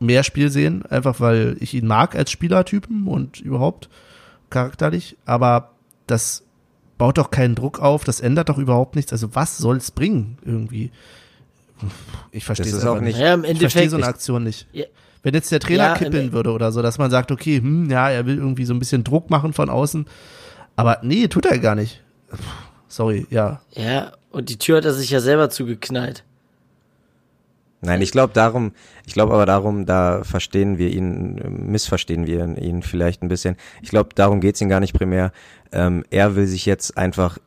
Mehr Spiel sehen, einfach weil ich ihn mag als Spielertypen und überhaupt charakterlich. Aber das baut doch keinen Druck auf, das ändert doch überhaupt nichts. Also was soll's bringen irgendwie? Ich verstehe Das es auch nicht- Ja, im ich verstehe so eine Aktion nicht. Ja. Wenn jetzt der Trainer Ja, im- kippeln würde oder so, dass man sagt, okay, hm, ja, er will irgendwie so ein bisschen Druck machen von außen. Aber nee, tut er gar nicht. Sorry, ja. Ja, und die Tür hat er sich ja selber zugeknallt. Nein, ich glaube darum, ich glaube aber darum, da verstehen wir ihn, äh, missverstehen wir ihn vielleicht ein bisschen. Ich glaube, darum geht's ihm gar nicht primär. Ähm, er will sich jetzt einfach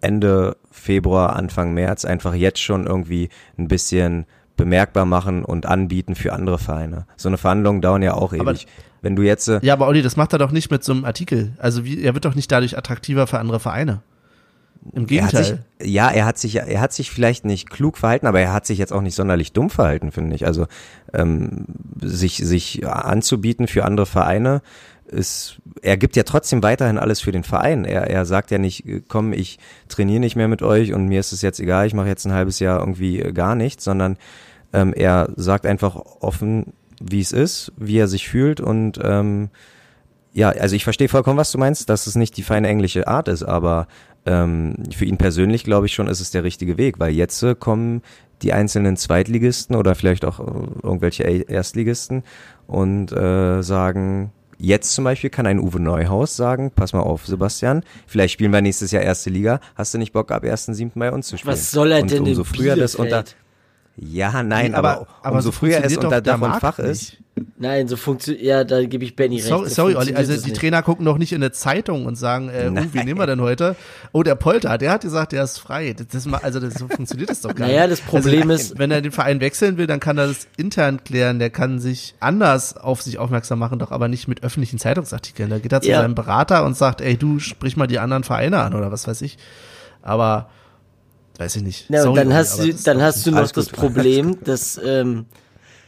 Ende Februar, Anfang März einfach jetzt schon irgendwie ein bisschen bemerkbar machen und anbieten für andere Vereine. So eine Verhandlungen dauern ja auch Aber- ewig. Wenn du jetzt, äh, Ja, aber Olli, das macht er doch nicht mit so einem Artikel. Also wie, er wird doch nicht dadurch attraktiver für andere Vereine. Im er hat sich, Gegenteil. ja, er hat sich, er hat sich vielleicht nicht klug verhalten, aber er hat sich jetzt auch nicht sonderlich dumm verhalten, finde ich. Also ähm, sich, sich anzubieten für andere Vereine ist, er gibt ja trotzdem weiterhin alles für den Verein. Er, er sagt ja nicht, äh, komm, ich trainiere nicht mehr mit euch und mir ist es jetzt egal, ich mache jetzt ein halbes Jahr irgendwie äh, gar nichts, sondern ähm, er sagt einfach offen, wie es ist, wie er sich fühlt und ähm, ja, also ich verstehe vollkommen, was du meinst, dass es nicht die feine englische Art ist, aber ähm, für ihn persönlich glaube ich schon, ist es der richtige Weg, weil jetzt äh, kommen die einzelnen Zweitligisten oder vielleicht auch äh, irgendwelche Erstligisten und äh, sagen, jetzt zum Beispiel kann ein Uwe Neuhaus sagen, pass mal auf, Sebastian, vielleicht spielen wir nächstes Jahr erste Liga, hast du nicht Bock ab 1.7. bei uns zu spielen? Was soll er und denn umso früher das unter Bielefeld? Ja, nein, Nee, aber, umso so früher es unter der Dach und Fach ist, Nein, so funktioniert, ja, da gebe ich Benny recht. Sorry, so sorry Olli, also die nicht. Trainer gucken doch nicht in eine Zeitung und sagen, äh, Nein. wen nehmen wir denn heute? Oh, der Polter, der hat gesagt, der ist frei. Das, das, ma- also das, so funktioniert das doch gar Naja, nicht. das Problem also, ist- wenn er den Verein wechseln will, dann kann er das intern klären, der kann sich anders auf sich aufmerksam machen, doch aber nicht mit öffentlichen Zeitungsartikeln. Da geht er zu Ja. seinem Berater und sagt, ey, du sprich mal die anderen Vereine an oder was weiß ich. Aber weiß ich nicht. Ja, Sorry, dann hast du, dann hast du noch das gut. Problem, dass ähm,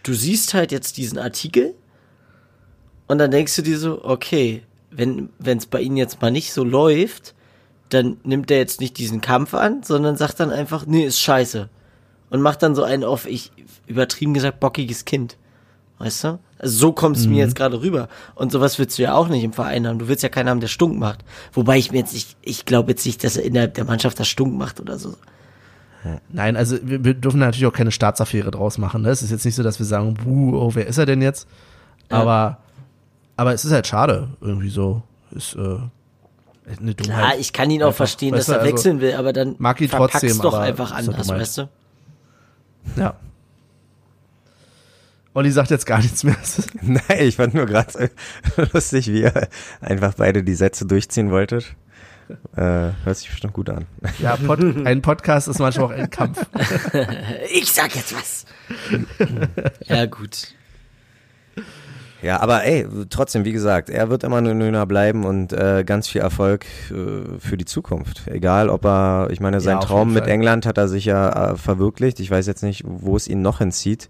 du siehst halt jetzt diesen Artikel und dann denkst du dir so, okay, wenn wenn es bei ihnen jetzt mal nicht so läuft, dann nimmt er jetzt nicht diesen Kampf an, sondern sagt dann einfach, nee, ist scheiße und macht dann so einen auf, ich übertrieben gesagt bockiges Kind, weißt du? Also so kommt es mir jetzt gerade rüber und sowas willst du ja auch nicht im Verein haben. Du willst ja keinen haben, der stunk macht. Wobei ich mir jetzt nicht, ich glaube jetzt nicht, dass er innerhalb der Mannschaft das stunk macht oder so. Nein, also wir, wir dürfen natürlich auch keine Staatsaffäre draus machen. Ne? Es ist jetzt nicht so, dass wir sagen, buh, oh, wer ist er denn jetzt? Ja. Aber, aber es ist halt schade, irgendwie so. Ist äh, eine Dummheit. Klar, ich kann ihn auch Einfach, verstehen, dass er also, wechseln will, aber dann mag ihn trotzdem, doch aber einfach anders, weißt du? Ja. Olli sagt jetzt gar nichts mehr. Nein, ich fand nur gerade lustig, wie ihr einfach beide die Sätze durchziehen wolltet. Äh, hört sich bestimmt gut an. ja, Pod, ein Podcast ist manchmal auch ein Kampf. Ich sag jetzt was. ja, gut. Ja, aber ey, trotzdem, wie gesagt, er wird immer nur Nöner bleiben und äh, ganz viel Erfolg äh, für die Zukunft. Egal, ob er, ich meine, sein auf Traum mit. England hat er sich ja äh, verwirklicht. Ich weiß jetzt nicht, wo es ihn noch hinzieht.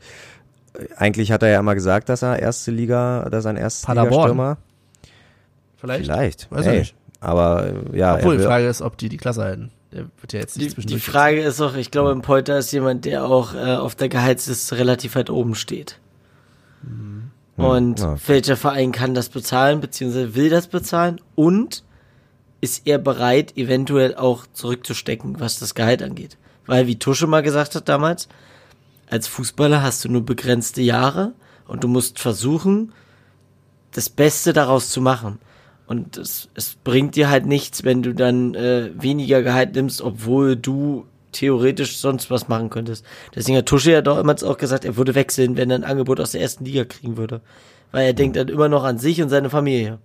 Eigentlich hat er ja immer gesagt, dass er erste Liga, dass er ein erster. Liga-Stürmer. Vielleicht. Vielleicht. Weiß ey. er nicht. Aber ja, Obwohl, die Frage ist, ob die die Klasse halten. Der wird ja jetzt nicht die, die Frage ist auch, ich glaube, im Polter ist jemand, der auch äh, auf der Gehaltsliste relativ weit oben steht. Mhm. Und ja. welcher Verein kann das bezahlen, beziehungsweise will das bezahlen? Und ist er bereit, eventuell auch zurückzustecken, was das Gehalt angeht? Weil, wie Tusche mal gesagt hat damals, als Fußballer hast du nur begrenzte Jahre und du musst versuchen, das Beste daraus zu machen. Und es, es bringt dir halt nichts, wenn du dann äh, weniger Gehalt nimmst, obwohl du theoretisch sonst was machen könntest. Deswegen hat Tusche ja damals auch gesagt, er würde wechseln, wenn er ein Angebot aus der ersten Liga kriegen würde. Weil er denkt dann immer noch an sich und seine Familie.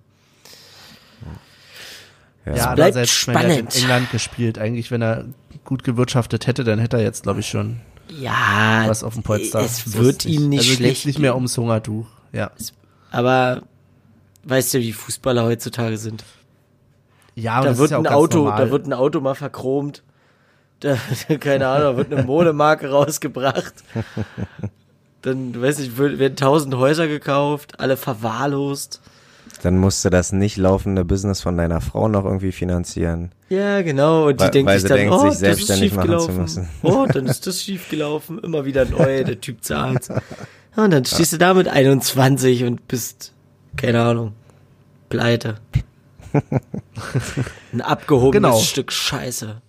Ja, ja bleibt spannend. Er hat in England gespielt. Eigentlich, wenn er gut gewirtschaftet hätte, dann hätte er jetzt, glaube ich, schon ja, was auf dem Polster. Es wird ihm nicht also schlecht. nicht mehr ums Hungertuch. Ja. Aber weißt du, wie Fußballer heutzutage sind? Ja, da wird ja ein Auto, normal. da wird ein Auto mal verchromt. Da, keine Ahnung, da wird eine Modemarke rausgebracht. Dann, du weißt nicht, werden tausend Häuser gekauft, alle verwahrlost. Dann musst du das nicht laufende Business von deiner Frau noch irgendwie finanzieren. Ja, genau. Und die weil, denkt weil sich dann, denkt, oh, sich das selbstständig ist machen zu müssen. Oh, dann ist das schief gelaufen. Immer wieder neu, der Typ zahlt. und dann stehst du da mit 21 und bist, keine Ahnung, pleite. Ein abgehobenes genau. Stück Scheiße.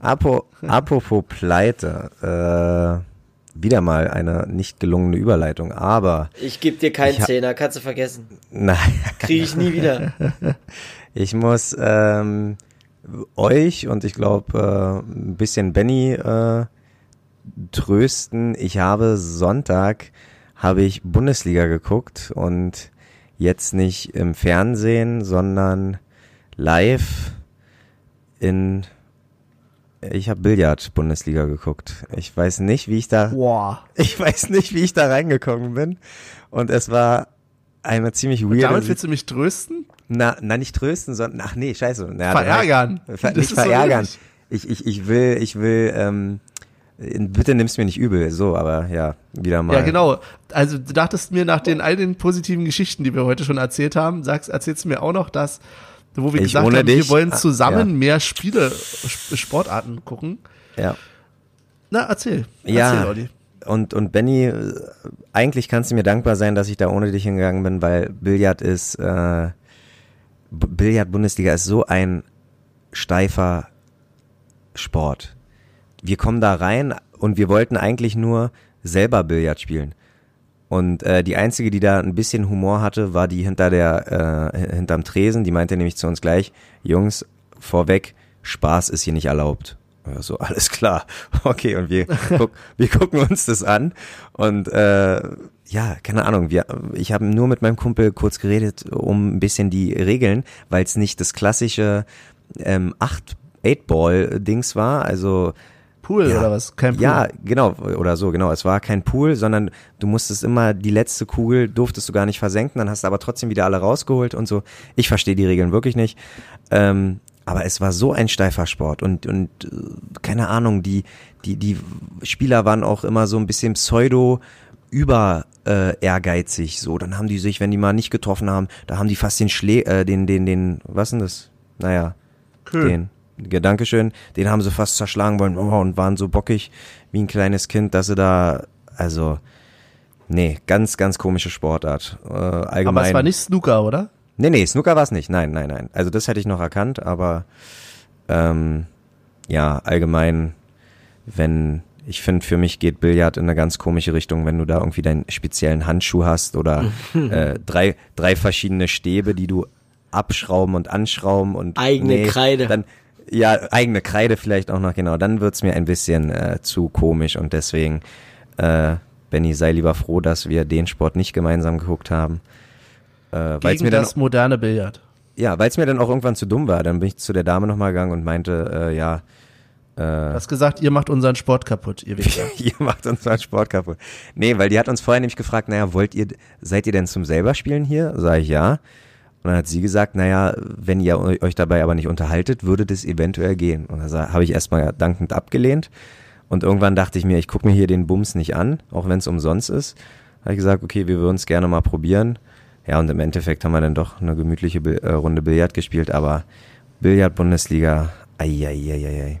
Apropos Pleite, äh, wieder mal eine nicht gelungene Überleitung, aber. Ich gebe dir keinen Zehner, kannst du vergessen. Nein. Kriege ich nie wieder. Ich muss ähm, euch und ich glaube äh, ein bisschen Benny äh, trösten. Ich habe Sonntag habe ich Bundesliga geguckt und jetzt nicht im Fernsehen, sondern live in ich habe Billard Bundesliga geguckt. Ich weiß nicht, wie ich da Boah. Ich weiß nicht, wie ich da reingekommen bin und es war eine ziemlich weird. Damit willst du mich trösten? Na, na nicht trösten, sondern ach nee, scheiße. Na, verärgern. Ver, nicht verärgern. So ich, ich, ich will, ich will, ähm, bitte nimm's mir nicht übel, so, aber ja, wieder mal. Ja, genau. Also du dachtest mir nach den all den positiven Geschichten, die wir heute schon erzählt haben, sagst, erzählst du mir auch noch, dass wo wir ich gesagt haben, dich, wir wollen zusammen ja. mehr Spiele, Sportarten gucken. Ja. Na, erzähl. erzähl ja. Olli. Und, und Benny, eigentlich kannst du mir dankbar sein, dass ich da ohne dich hingegangen bin, weil Billard ist, äh, Billard-Bundesliga ist so ein steifer Sport. Wir kommen da rein und wir wollten eigentlich nur selber Billard spielen. Und äh, die einzige, die da ein bisschen Humor hatte, war die hinter der äh, hinterm Tresen. Die meinte nämlich zu uns gleich: Jungs, vorweg, Spaß ist hier nicht erlaubt. So alles klar, okay. Und wir guck, wir gucken uns das an und äh, ja, keine Ahnung. Wir, ich habe nur mit meinem Kumpel kurz geredet um ein bisschen die Regeln, weil es nicht das klassische ähm, acht Eight Ball Dings war. Also Pool ja, oder was? Kein Pool. Ja, genau, oder so, genau. Es war kein Pool, sondern du musstest immer die letzte Kugel, durftest du gar nicht versenken, dann hast du aber trotzdem wieder alle rausgeholt und so. Ich verstehe die Regeln wirklich nicht. Ähm, aber es war so ein steifer Sport und, und äh, keine Ahnung, die, die, die Spieler waren auch immer so ein bisschen pseudo über äh, ehrgeizig so. Dann haben die sich, wenn die mal nicht getroffen haben, da haben die fast den Schlä äh, den, den, den, was denn das? Naja, Kö. den Dankeschön, den haben sie fast zerschlagen wollen oh, und waren so bockig wie ein kleines Kind, dass sie da, also, nee, ganz, ganz komische Sportart. Äh, allgemein. Aber es war nicht Snooker, oder? Nee, nee, Snooker war es nicht. Nein, nein, nein. Also das hätte ich noch erkannt, aber ähm, ja, allgemein, wenn ich finde, für mich geht Billard in eine ganz komische Richtung, wenn du da irgendwie deinen speziellen Handschuh hast oder äh, drei, drei verschiedene Stäbe, die du abschrauben und anschrauben und eigene nee, Kreide. Dann, ja, eigene Kreide vielleicht auch noch, genau. Dann wird's mir ein bisschen äh, zu komisch und deswegen, äh, Benny, sei lieber froh, dass wir den Sport nicht gemeinsam geguckt haben. Äh, Gegen mir das dann, moderne Billard. Ja, weil es mir dann auch irgendwann zu dumm war. Dann bin ich zu der Dame nochmal gegangen und meinte, äh, ja, äh, du hast gesagt, ihr macht unseren Sport kaputt, ihr Wichser. ihr macht unseren Sport kaputt. Nee, weil die hat uns vorher nämlich gefragt, naja, wollt ihr, seid ihr denn zum selber spielen hier? Sag ich ja. Und dann hat sie gesagt, naja, wenn ihr euch dabei aber nicht unterhaltet, würde das eventuell gehen. Und da habe ich erstmal dankend abgelehnt. Und irgendwann dachte ich mir, ich gucke mir hier den Bums nicht an, auch wenn es umsonst ist. Habe ich gesagt, okay, wir würden es gerne mal probieren. Ja, und im Endeffekt haben wir dann doch eine gemütliche äh, Runde Billard gespielt, aber Billard-Bundesliga, Eieieiei.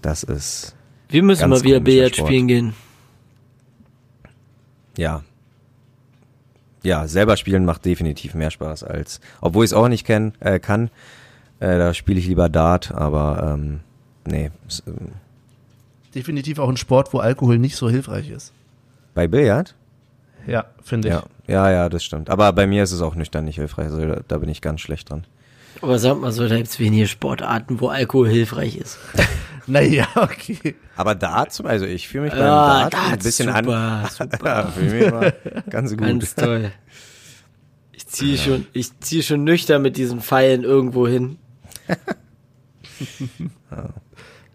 Das ist. Wir müssen mal wieder Billard Sport. spielen gehen. Ja. Ja, selber spielen macht definitiv mehr Spaß als. Obwohl ich es auch nicht kenn, äh, kann. Äh, da spiele ich lieber Dart, aber ähm, nee. s- ähm, Definitiv auch ein Sport, wo Alkohol nicht so hilfreich ist. Bei Billard? Ja, finde ich. Ja. Ja, ja, das stimmt. Aber bei mir ist es auch nüchtern nicht hilfreich. Also da, da bin ich ganz schlecht dran. Aber sag mal so, da gibt's wenige Sportarten, wo Alkohol hilfreich ist. Naja, okay. Aber Dart, zum- also ich fühle mich beim Ja, Dart ein Darts, bisschen super, an. super. ja, fühle mich immer ganz gut. Ganz toll. Ich ziehe schon, ich ziehe schon nüchtern mit diesen Pfeilen irgendwo hin.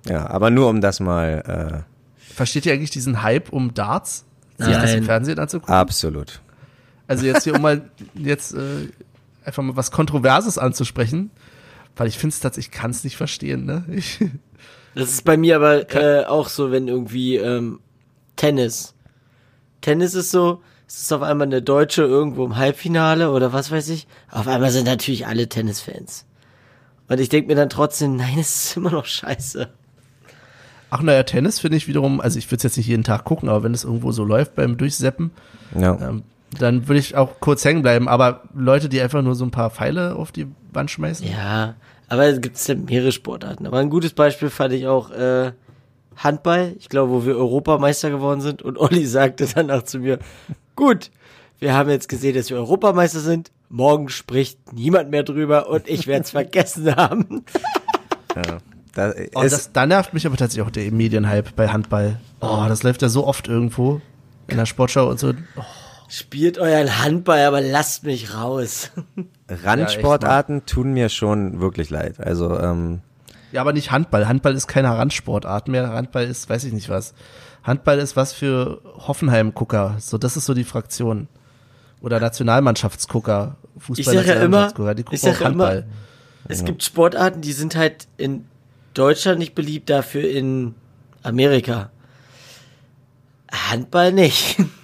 Ja, aber nur um das mal. Versteht ihr eigentlich diesen Hype um Darts? Sich das im. Fernsehen Äh, anzugucken? absolut. Also jetzt hier, um mal jetzt äh, einfach mal was Kontroverses anzusprechen, weil ich finde es tatsächlich, ich kann es nicht verstehen, ne? Ich, Das ist bei mir aber äh, auch so, wenn irgendwie ähm, Tennis. Tennis ist so, es ist auf einmal eine Deutsche irgendwo im Halbfinale oder was weiß ich. Auf einmal sind natürlich alle Tennisfans. Und ich denke mir dann trotzdem, nein, es ist immer noch scheiße. ach naja, Tennis finde ich wiederum, also ich würde es jetzt nicht jeden Tag gucken, aber wenn es irgendwo so läuft beim Durchseppen, Ja. ähm, dann würde ich auch kurz hängen bleiben. Aber Leute, die einfach nur so ein paar Pfeile auf die Wand schmeißen, Ja, aber es gibt ja mehrere Sportarten. Aber ein gutes Beispiel fand ich auch äh, Handball. Ich glaube, wo wir Europameister geworden sind. Und Olli sagte danach zu mir, gut, wir haben jetzt gesehen, dass wir Europameister sind. Morgen spricht niemand mehr drüber und ich werde es vergessen haben. Da, Oh, es, das, da nervt mich aber tatsächlich auch der Medienhype bei Handball. Oh, das läuft ja so oft irgendwo in der Sportschau und so. Oh, Spielt euren Handball, aber lasst mich raus. Randsportarten tun mir schon wirklich leid. Also, ähm, Ja, aber nicht Handball. Handball ist keine Randsportart mehr. Handball ist, weiß ich nicht was. Handball ist was für Hoffenheim-Gucker. So, das ist so die Fraktion. Oder Nationalmannschaftsgucker. Ich sag ja immer, ich sag auch ja immer, Handball. es gibt Sportarten, die sind halt in Deutschland nicht beliebt, dafür in Amerika. Handball nicht.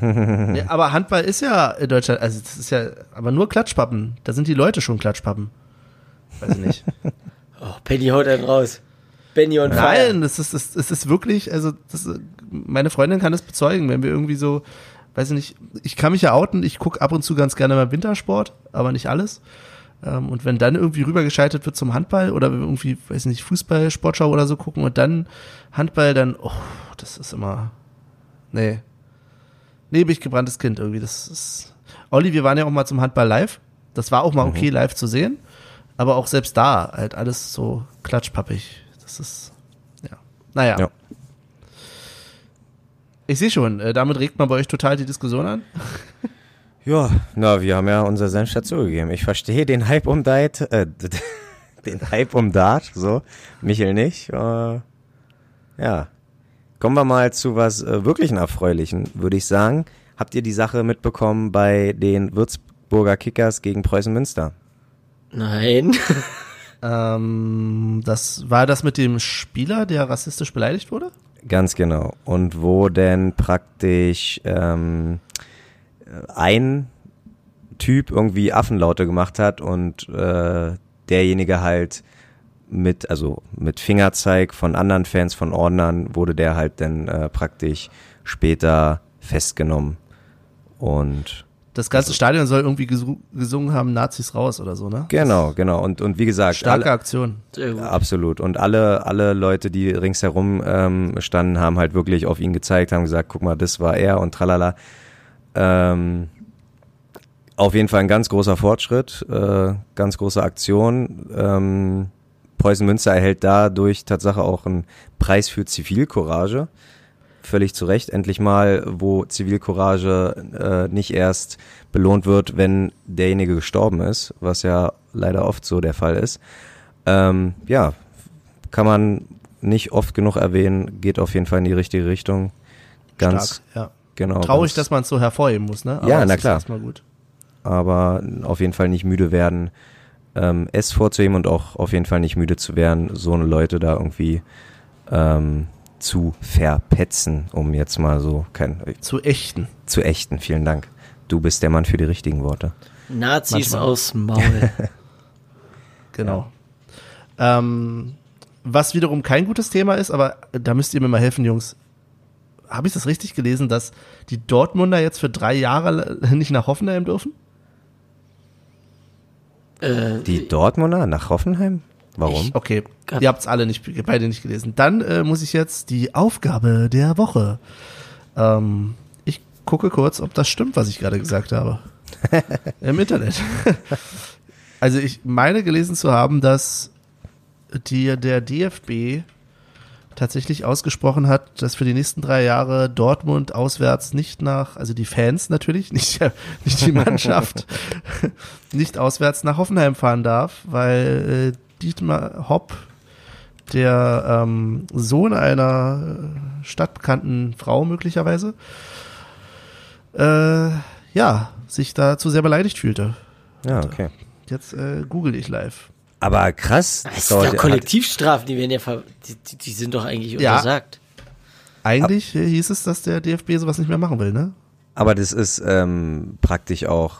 Ja, aber Handball ist ja in Deutschland, also das ist ja, aber nur Klatschpappen. Da sind die Leute schon Klatschpappen. Weiß ich nicht. Oh, Penny haut einen raus. Benny und Nein, es ist, es, ist wirklich, also das, meine Freundin kann das bezeugen, wenn wir irgendwie so, weiß ich nicht, ich kann mich ja outen, ich gucke ab und zu ganz gerne mal Wintersport, aber nicht alles. Ähm, und wenn dann irgendwie rübergeschaltet wird zum Handball oder wenn wir irgendwie, weiß ich nicht, Fußball, Sportschau oder so gucken und dann Handball, dann, oh, das ist immer, nee. Ich gebranntes Kind irgendwie, das ist, Olli, wir waren ja auch mal zum Handball live, das war auch mal okay live zu sehen, aber auch selbst da halt alles so klatschpappig. Das ist, ja. Naja. Ja. Ich sehe schon, äh, damit regt man bei euch total die Diskussion an. ja, na, wir haben ja unser Senf dazugegeben. Ich verstehe den Hype um Dart, äh, den Hype um Dart, so. Michel nicht. Äh, ja. Kommen wir mal zu was äh, wirklichen Erfreulichen, würde ich sagen. Habt ihr die Sache mitbekommen bei den Würzburger Kickers gegen Preußen Münster? Nein. Ähm, das war das mit dem Spieler, der rassistisch beleidigt wurde? Ganz genau. Und wo denn praktisch ähm, ein Typ irgendwie Affenlaute gemacht hat und äh, derjenige halt mit, also mit Fingerzeig von anderen Fans, von Ordnern, wurde der halt dann äh, praktisch später festgenommen. Und Das ganze Stadion soll irgendwie gesu- gesungen haben, Nazis raus oder so, ne? genau, genau. Und, und wie gesagt, Starke alle, Aktion. Absolut. Und alle, alle Leute, die ringsherum ähm, standen, haben halt wirklich auf ihn gezeigt, haben gesagt, guck mal, das war er und tralala. Ähm, auf jeden Fall ein ganz großer Fortschritt, äh, ganz große Aktion. Ähm, Preußen Münster erhält dadurch Tatsache auch einen Preis für Zivilcourage. Völlig zu Recht, endlich mal, wo Zivilcourage äh, nicht erst belohnt wird, wenn derjenige gestorben ist, was ja leider oft so der Fall ist. Ähm, ja, kann man nicht oft genug erwähnen, geht auf jeden Fall in die richtige Richtung. Ganz Stark, ja. genau. Traurig, ganz, dass man es so hervorheben muss, ne? Ja, es na ist klar. erstmal gut. aber auf jeden Fall nicht müde werden, ähm, es vorzuheben und auch auf jeden Fall nicht müde zu werden, so eine Leute da irgendwie ähm, zu verpetzen, um jetzt mal so kein Zu echten. zu echten. Vielen Dank. Du bist der Mann für die richtigen Worte. Nazis Manchmal. aus Maul. Genau. Ähm, was wiederum kein gutes Thema ist, aber da müsst ihr mir mal helfen, Jungs. Habe ich das richtig gelesen, dass die Dortmunder jetzt für drei Jahre nicht nach Hoffenheim dürfen? Äh, Die Dortmunder nach Hoffenheim? Warum? Ich, okay, ihr habt es alle nicht, beide nicht gelesen. Dann äh, muss ich jetzt die Aufgabe der Woche. Ähm, ich gucke kurz, ob das stimmt, was ich gerade gesagt habe. Im Internet. also ich meine gelesen zu haben, dass die, der DFB tatsächlich ausgesprochen hat, dass für die nächsten drei Jahre Dortmund auswärts nicht nach, also die Fans natürlich, nicht, nicht die Mannschaft, nicht auswärts nach Hoffenheim fahren darf, weil äh, Dietmar Hopp, der ähm, Sohn einer stadtbekannten Frau möglicherweise, äh, ja, sich dazu sehr beleidigt fühlte. Ja, okay. Jetzt äh, google ich live. Aber krass. Das sind doch Kollektivstrafen, die werden ja, ver die, die, sind doch eigentlich Ja. untersagt. Eigentlich äh, hieß es, dass der DFB sowas nicht mehr machen will, ne? Aber das ist ähm, praktisch auch,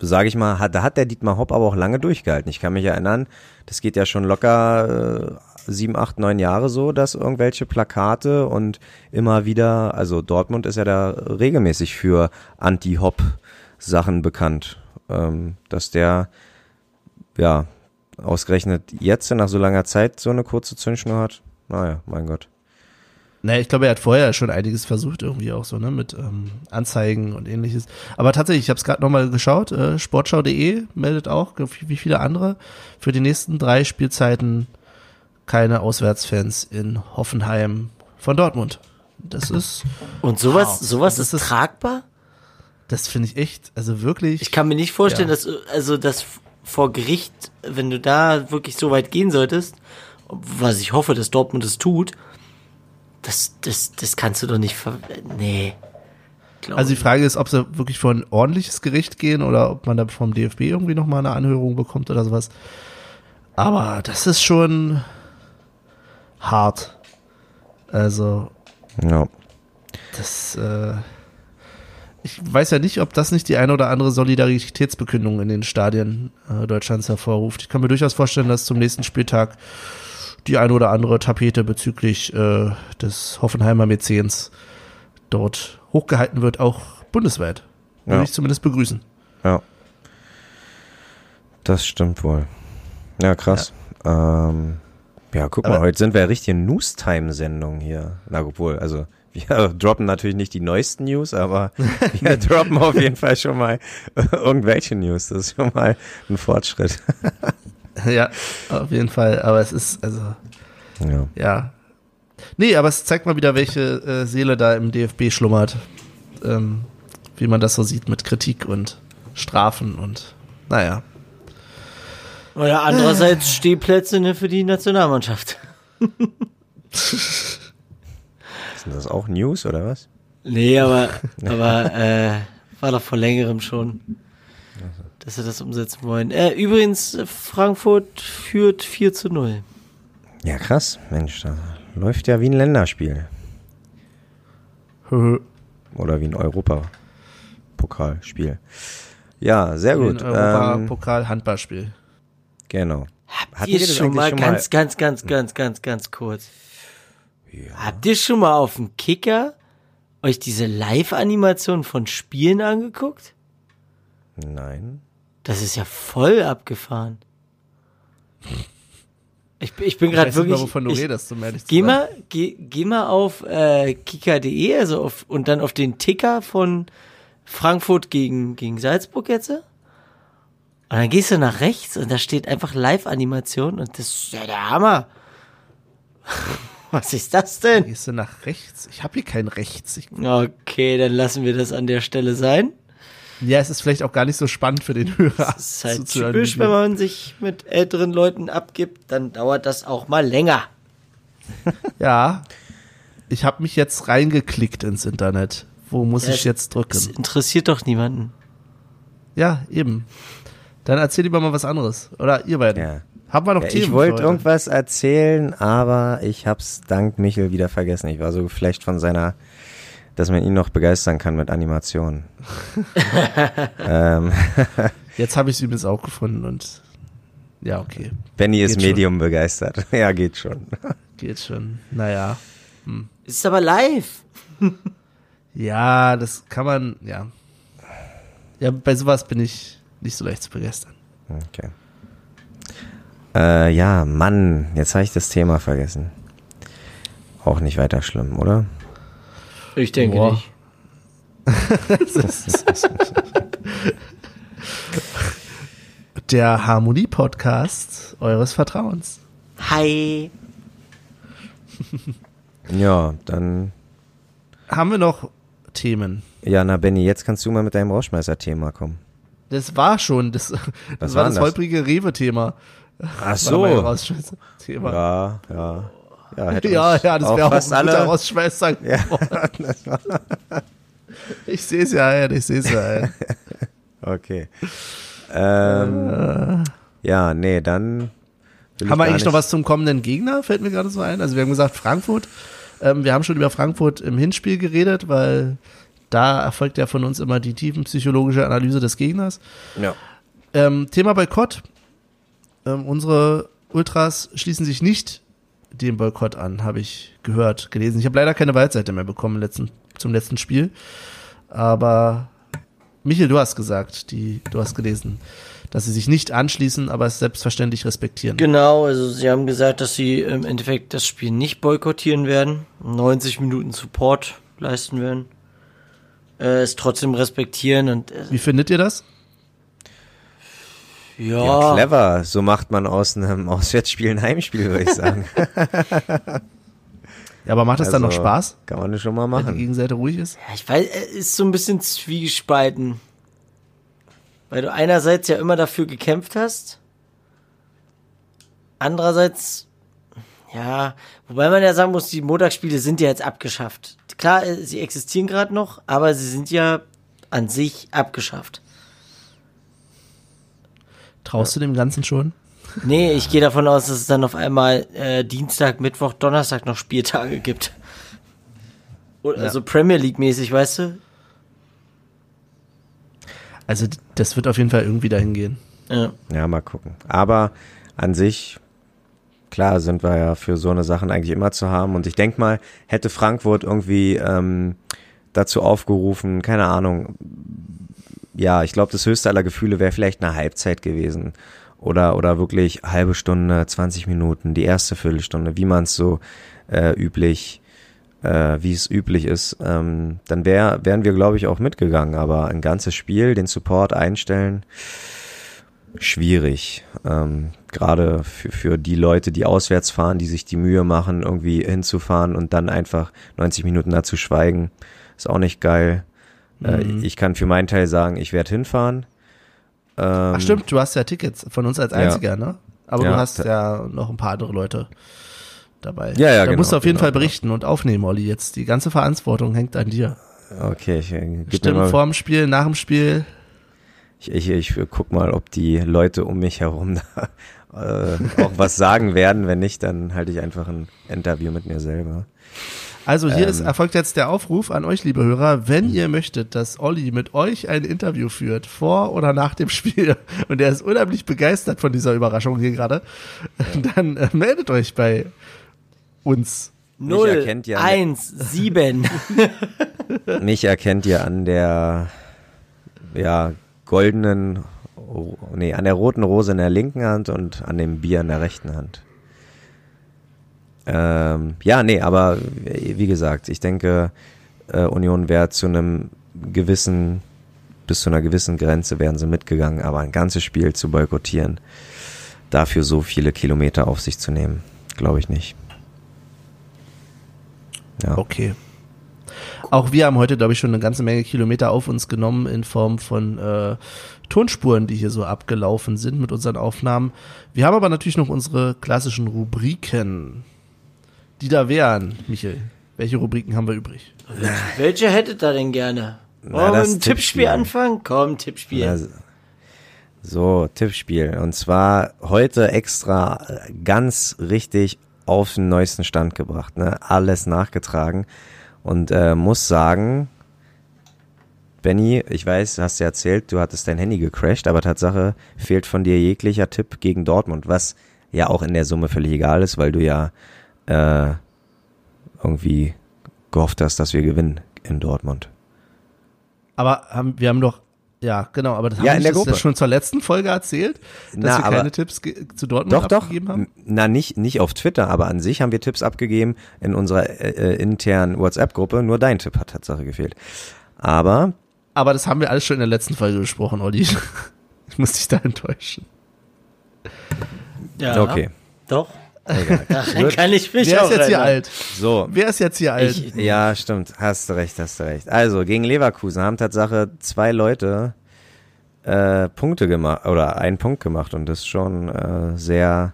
sage ich mal, hat, da hat der Dietmar Hopp aber auch lange durchgehalten. Ich kann mich erinnern, das geht ja schon locker äh, sieben, acht, neun Jahre so, dass irgendwelche Plakate und immer wieder, also Dortmund ist ja da regelmäßig für Anti-Hopp-Sachen bekannt, ähm, dass der ja ausgerechnet jetzt nach so langer Zeit so eine kurze Zündschnur hat. Naja, mein Gott. Naja, ich glaube, er hat vorher schon einiges versucht, irgendwie auch so, ne, mit ähm, Anzeigen und ähnliches. Aber tatsächlich, ich habe es gerade nochmal geschaut, äh, sportschau.de meldet auch, wie viele andere, für die nächsten drei Spielzeiten keine Auswärtsfans in Hoffenheim von Dortmund. Das ist, Und sowas, Wow. sowas Das ist, ist- tragbar? das finde ich echt, also wirklich. Ich kann mir nicht vorstellen, Ja. dass, also, dass vor Gericht, wenn du da wirklich so weit gehen solltest, was ich hoffe, dass Dortmund es tut, das, das, das kannst du doch nicht ver, nee. Also die. Frage ist, ob sie wirklich vor ein ordentliches Gericht gehen oder ob man da vom DFB irgendwie nochmal eine Anhörung bekommt oder sowas. Aber das ist schon hart. Also, Ja. das, äh, ich weiß ja nicht, ob das nicht die eine oder andere Solidaritätsbekündung in den Stadien äh, Deutschlands hervorruft. Ich kann mir durchaus vorstellen, dass zum nächsten Spieltag die eine oder andere Tapete bezüglich äh, des Hoffenheimer Mäzens dort hochgehalten wird, auch bundesweit. Würde Ja. ich zumindest begrüßen. Ja. Das stimmt wohl. Ja, krass. Ja, ähm, ja guck mal, Aber- heute sind wir ja richtig in News-Time-Sendung hier. Na, obwohl, also wir droppen natürlich nicht die neuesten News, aber wir droppen auf jeden Fall schon mal irgendwelche News. Das ist schon mal ein Fortschritt. ja, auf jeden Fall. Aber es ist, also, Ja. ja. Nee, aber es zeigt mal wieder, welche äh, Seele da im DFB schlummert. Ähm, wie man das so sieht mit Kritik und Strafen und, naja. Oder andererseits Stehplätze ne, für die Nationalmannschaft. Sind das auch News oder was? Nee, aber, aber äh, war doch vor längerem schon, dass sie das umsetzen wollen. Äh, übrigens, Frankfurt führt 4 zu 0. Ja, krass. Mensch, da läuft ja wie ein Länderspiel. Oder wie ein Europapokalspiel. Ja, sehr gut. Ähm, Europa-Pokal-Handballspiel. genau. Habt Hatten ihr das schon mal schon ganz, ganz, ganz, ganz, ganz, ganz kurz. Habt ihr schon mal auf dem Kicker euch diese Live-Animation von Spielen angeguckt? Nein. Das ist ja voll abgefahren. Ich, bin- ich bin Ich gerade weiß nicht wirklich. mal, wovon du ich, redest, um ehrlich Geh mal, geh, geh mal auf äh, kicker.de, also auf, und dann auf den Ticker von Frankfurt gegen, gegen Salzburg jetzt. Und dann gehst du nach rechts und da steht einfach Live-Animation und das ist ja der Hammer. Was ist das denn? Gehst du nach rechts? Ich habe hier kein Rechts. Ich, Okay, dann lassen wir das an der Stelle sein. ja, es ist vielleicht auch gar nicht so spannend für den Hörer. Das ist halt zuzuhören, typisch, wenn man sich mit älteren Leuten abgibt, dann dauert das auch mal länger. Ja, ich habe mich jetzt reingeklickt ins Internet. Wo muss Ja, ich jetzt Das drücken? interessiert doch niemanden. Ja, eben. Dann erzähl lieber mal was anderes. Oder ihr beiden. Ja. Haben wir noch Ja, Themen? ich wollte irgendwas erzählen, aber ich hab's dank Michel wieder vergessen. Ich war so geflecht von seiner, dass man ihn noch begeistern kann mit Animationen. ähm, Jetzt habe ich es übrigens auch gefunden und Ja, okay. Benny ist Geht schon. Medium begeistert. ja, geht schon. Geht schon. Naja. Ist aber live. Ja, das kann man, ja. Ja, bei sowas bin ich nicht so leicht zu begeistern. Okay. Äh, ja, Mann, jetzt habe ich das Thema vergessen. Auch nicht weiter schlimm, oder? Ich denke Boah. nicht. Der Harmonie-Podcast eures Vertrauens. Hi. Ja, dann. Haben wir noch Themen? Ja, na Benny, jetzt kannst du mal mit deinem Rausschmeißer-Thema kommen. Das war schon, das, das Was war das? holprige Rewe-Thema. Ach Rausschmeißer-Thema. Ja, ja. Ja, hätte Ja, ja, das wäre auch fast ein guter alle. Rausschmeißer. ich sehe es ja ein, ich sehe es ja ein. Okay. Ähm, ja, nee, dann. Haben wir eigentlich noch was zum kommenden Gegner? Fällt mir gerade so ein. Also wir haben gesagt Frankfurt. Ähm, wir haben schon über Frankfurt im Hinspiel geredet, weil da erfolgt ja von uns immer die tiefenpsychologische Analyse des Gegners. Ja. Ähm, Thema Boykott. Ähm, unsere Ultras schließen sich nicht dem Boykott an, habe ich gehört, gelesen. Ich habe leider keine Waldseite mehr bekommen letzten, zum letzten Spiel. Aber Michael, du hast gesagt, die, du hast gelesen, dass sie sich nicht anschließen, aber es selbstverständlich respektieren. Genau, also sie haben gesagt, dass sie im Endeffekt das Spiel nicht boykottieren werden, 90 Minuten Support leisten werden, äh, es trotzdem respektieren und äh, Wie findet ihr das? Ja, Ja, clever. So macht man aus einem Auswärtsspiel ein Heimspiel, würde ich sagen. Ja, aber macht das dann noch Also, Spaß, Kann man das schon mal wenn die machen. Gegenseite ruhig ist? Ja, ich weiß, es ist so ein bisschen zwiegespalten. Weil du einerseits ja immer dafür gekämpft hast. Andererseits, ja, wobei man ja sagen muss, die Montagsspiele sind ja jetzt abgeschafft. Klar, äh, sie existieren gerade noch, aber sie sind ja an sich abgeschafft. Traust du dem Ganzen schon? Nee, ich gehe davon aus, dass es dann auf einmal äh, Dienstag, Mittwoch, Donnerstag noch Spieltage gibt. Oder, Also Premier League mäßig, weißt du? Also das wird auf jeden Fall irgendwie dahin gehen. Ja. Ja, mal gucken. Aber an sich, klar, sind wir ja für so eine Sachen eigentlich immer zu haben. Und ich denk mal, hätte Frankfurt irgendwie ähm, dazu aufgerufen, keine Ahnung, ja, ich glaube, das höchste aller Gefühle wäre vielleicht eine Halbzeit gewesen. Oder, oder wirklich halbe Stunde, 20 Minuten, die erste Viertelstunde, wie man es so äh, üblich, äh, wie es üblich ist, ähm, dann wär, wären wir, glaube ich, auch mitgegangen. Aber ein ganzes Spiel, den Support einstellen, schwierig. Ähm, Gerade für, für die Leute, die auswärts fahren, die sich die Mühe machen, irgendwie hinzufahren und dann einfach 90 Minuten dazu schweigen, ist auch nicht geil. Äh, ich kann für meinen Teil sagen, ich werde hinfahren. Ähm, Ach stimmt, du hast ja Tickets von uns als Ja. einziger, ne? Aber Ja. du hast ja noch ein paar andere Leute dabei. Ja, ja, Da genau, musst du auf jeden genau, Fall berichten und aufnehmen, Olli. Jetzt die ganze Verantwortung hängt an dir. Okay, ich, äh, Stimmt, mal, vor dem Spiel, nach dem Spiel. ich, ich, ich guck mal, ob die Leute um mich herum da äh, auch was sagen werden. Wenn nicht, dann halte ich einfach ein Interview mit mir selber. Also hier ist, Ähm. erfolgt jetzt der Aufruf an euch, liebe Hörer, wenn ihr möchtet, dass Olli mit euch ein Interview führt, vor oder nach dem Spiel, und er ist unheimlich begeistert von dieser Überraschung hier gerade, dann äh, meldet euch bei uns. Null, erkennt ja- eins, sieben. Mich erkennt ihr an der ja, goldenen, nee, an der roten Rose in der linken Hand und an dem Bier in der rechten Hand. Ähm, ja, nee, aber wie gesagt, ich denke, äh, Union wäre zu einem gewissen, bis zu einer gewissen Grenze wären sie mitgegangen, aber ein ganzes Spiel zu boykottieren, dafür so viele Kilometer auf sich zu nehmen, glaube ich nicht. Ja. Okay. Auch wir haben heute, glaube ich, schon eine ganze Menge Kilometer auf uns genommen in Form von äh, Tonspuren, die hier so abgelaufen sind mit unseren Aufnahmen. Wir haben aber natürlich noch unsere klassischen Rubriken, die da wären. Michael, welche Rubriken haben wir übrig? Welche hättet ihr denn gerne? Na, Wollen wir das mit einem Tippspiel Tippspiel. anfangen? Komm, Tippspiel. Also, so, Tippspiel. Und zwar heute extra ganz richtig auf den neuesten Stand gebracht. Ne? Alles nachgetragen. Und äh, muss sagen, Benny, ich weiß, hast du erzählt, du hattest dein Handy gecrashed, aber Tatsache fehlt von dir jeglicher Tipp gegen Dortmund, was ja auch in der Summe völlig egal ist, weil du ja äh, irgendwie gehofft hast, dass wir gewinnen in Dortmund. Aber haben, wir haben doch, ja, genau, aber das Ja, haben in wir der das Gruppe. schon zur letzten Folge erzählt, dass Na, wir aber- keine Tipps ge- zu Dortmund Doch, doch. abgegeben haben. Na, nicht, nicht auf Twitter, aber an sich haben wir Tipps abgegeben in unserer äh, äh, internen WhatsApp-Gruppe. Nur dein Tipp hat Tatsache gefehlt. Aber Aber das haben wir alles schon in der letzten Folge besprochen, Olli. Ich muss dich da enttäuschen. Ja, okay. Doch. Egal. Daran kann ich mich Wer ist jetzt hier alt? So, Wer ist jetzt hier alt? Ich, Ja, stimmt. Hast du recht, hast du recht. Also, gegen Leverkusen haben Tatsache zwei Leute äh, Punkte gemacht oder einen Punkt gemacht und das ist schon äh, sehr,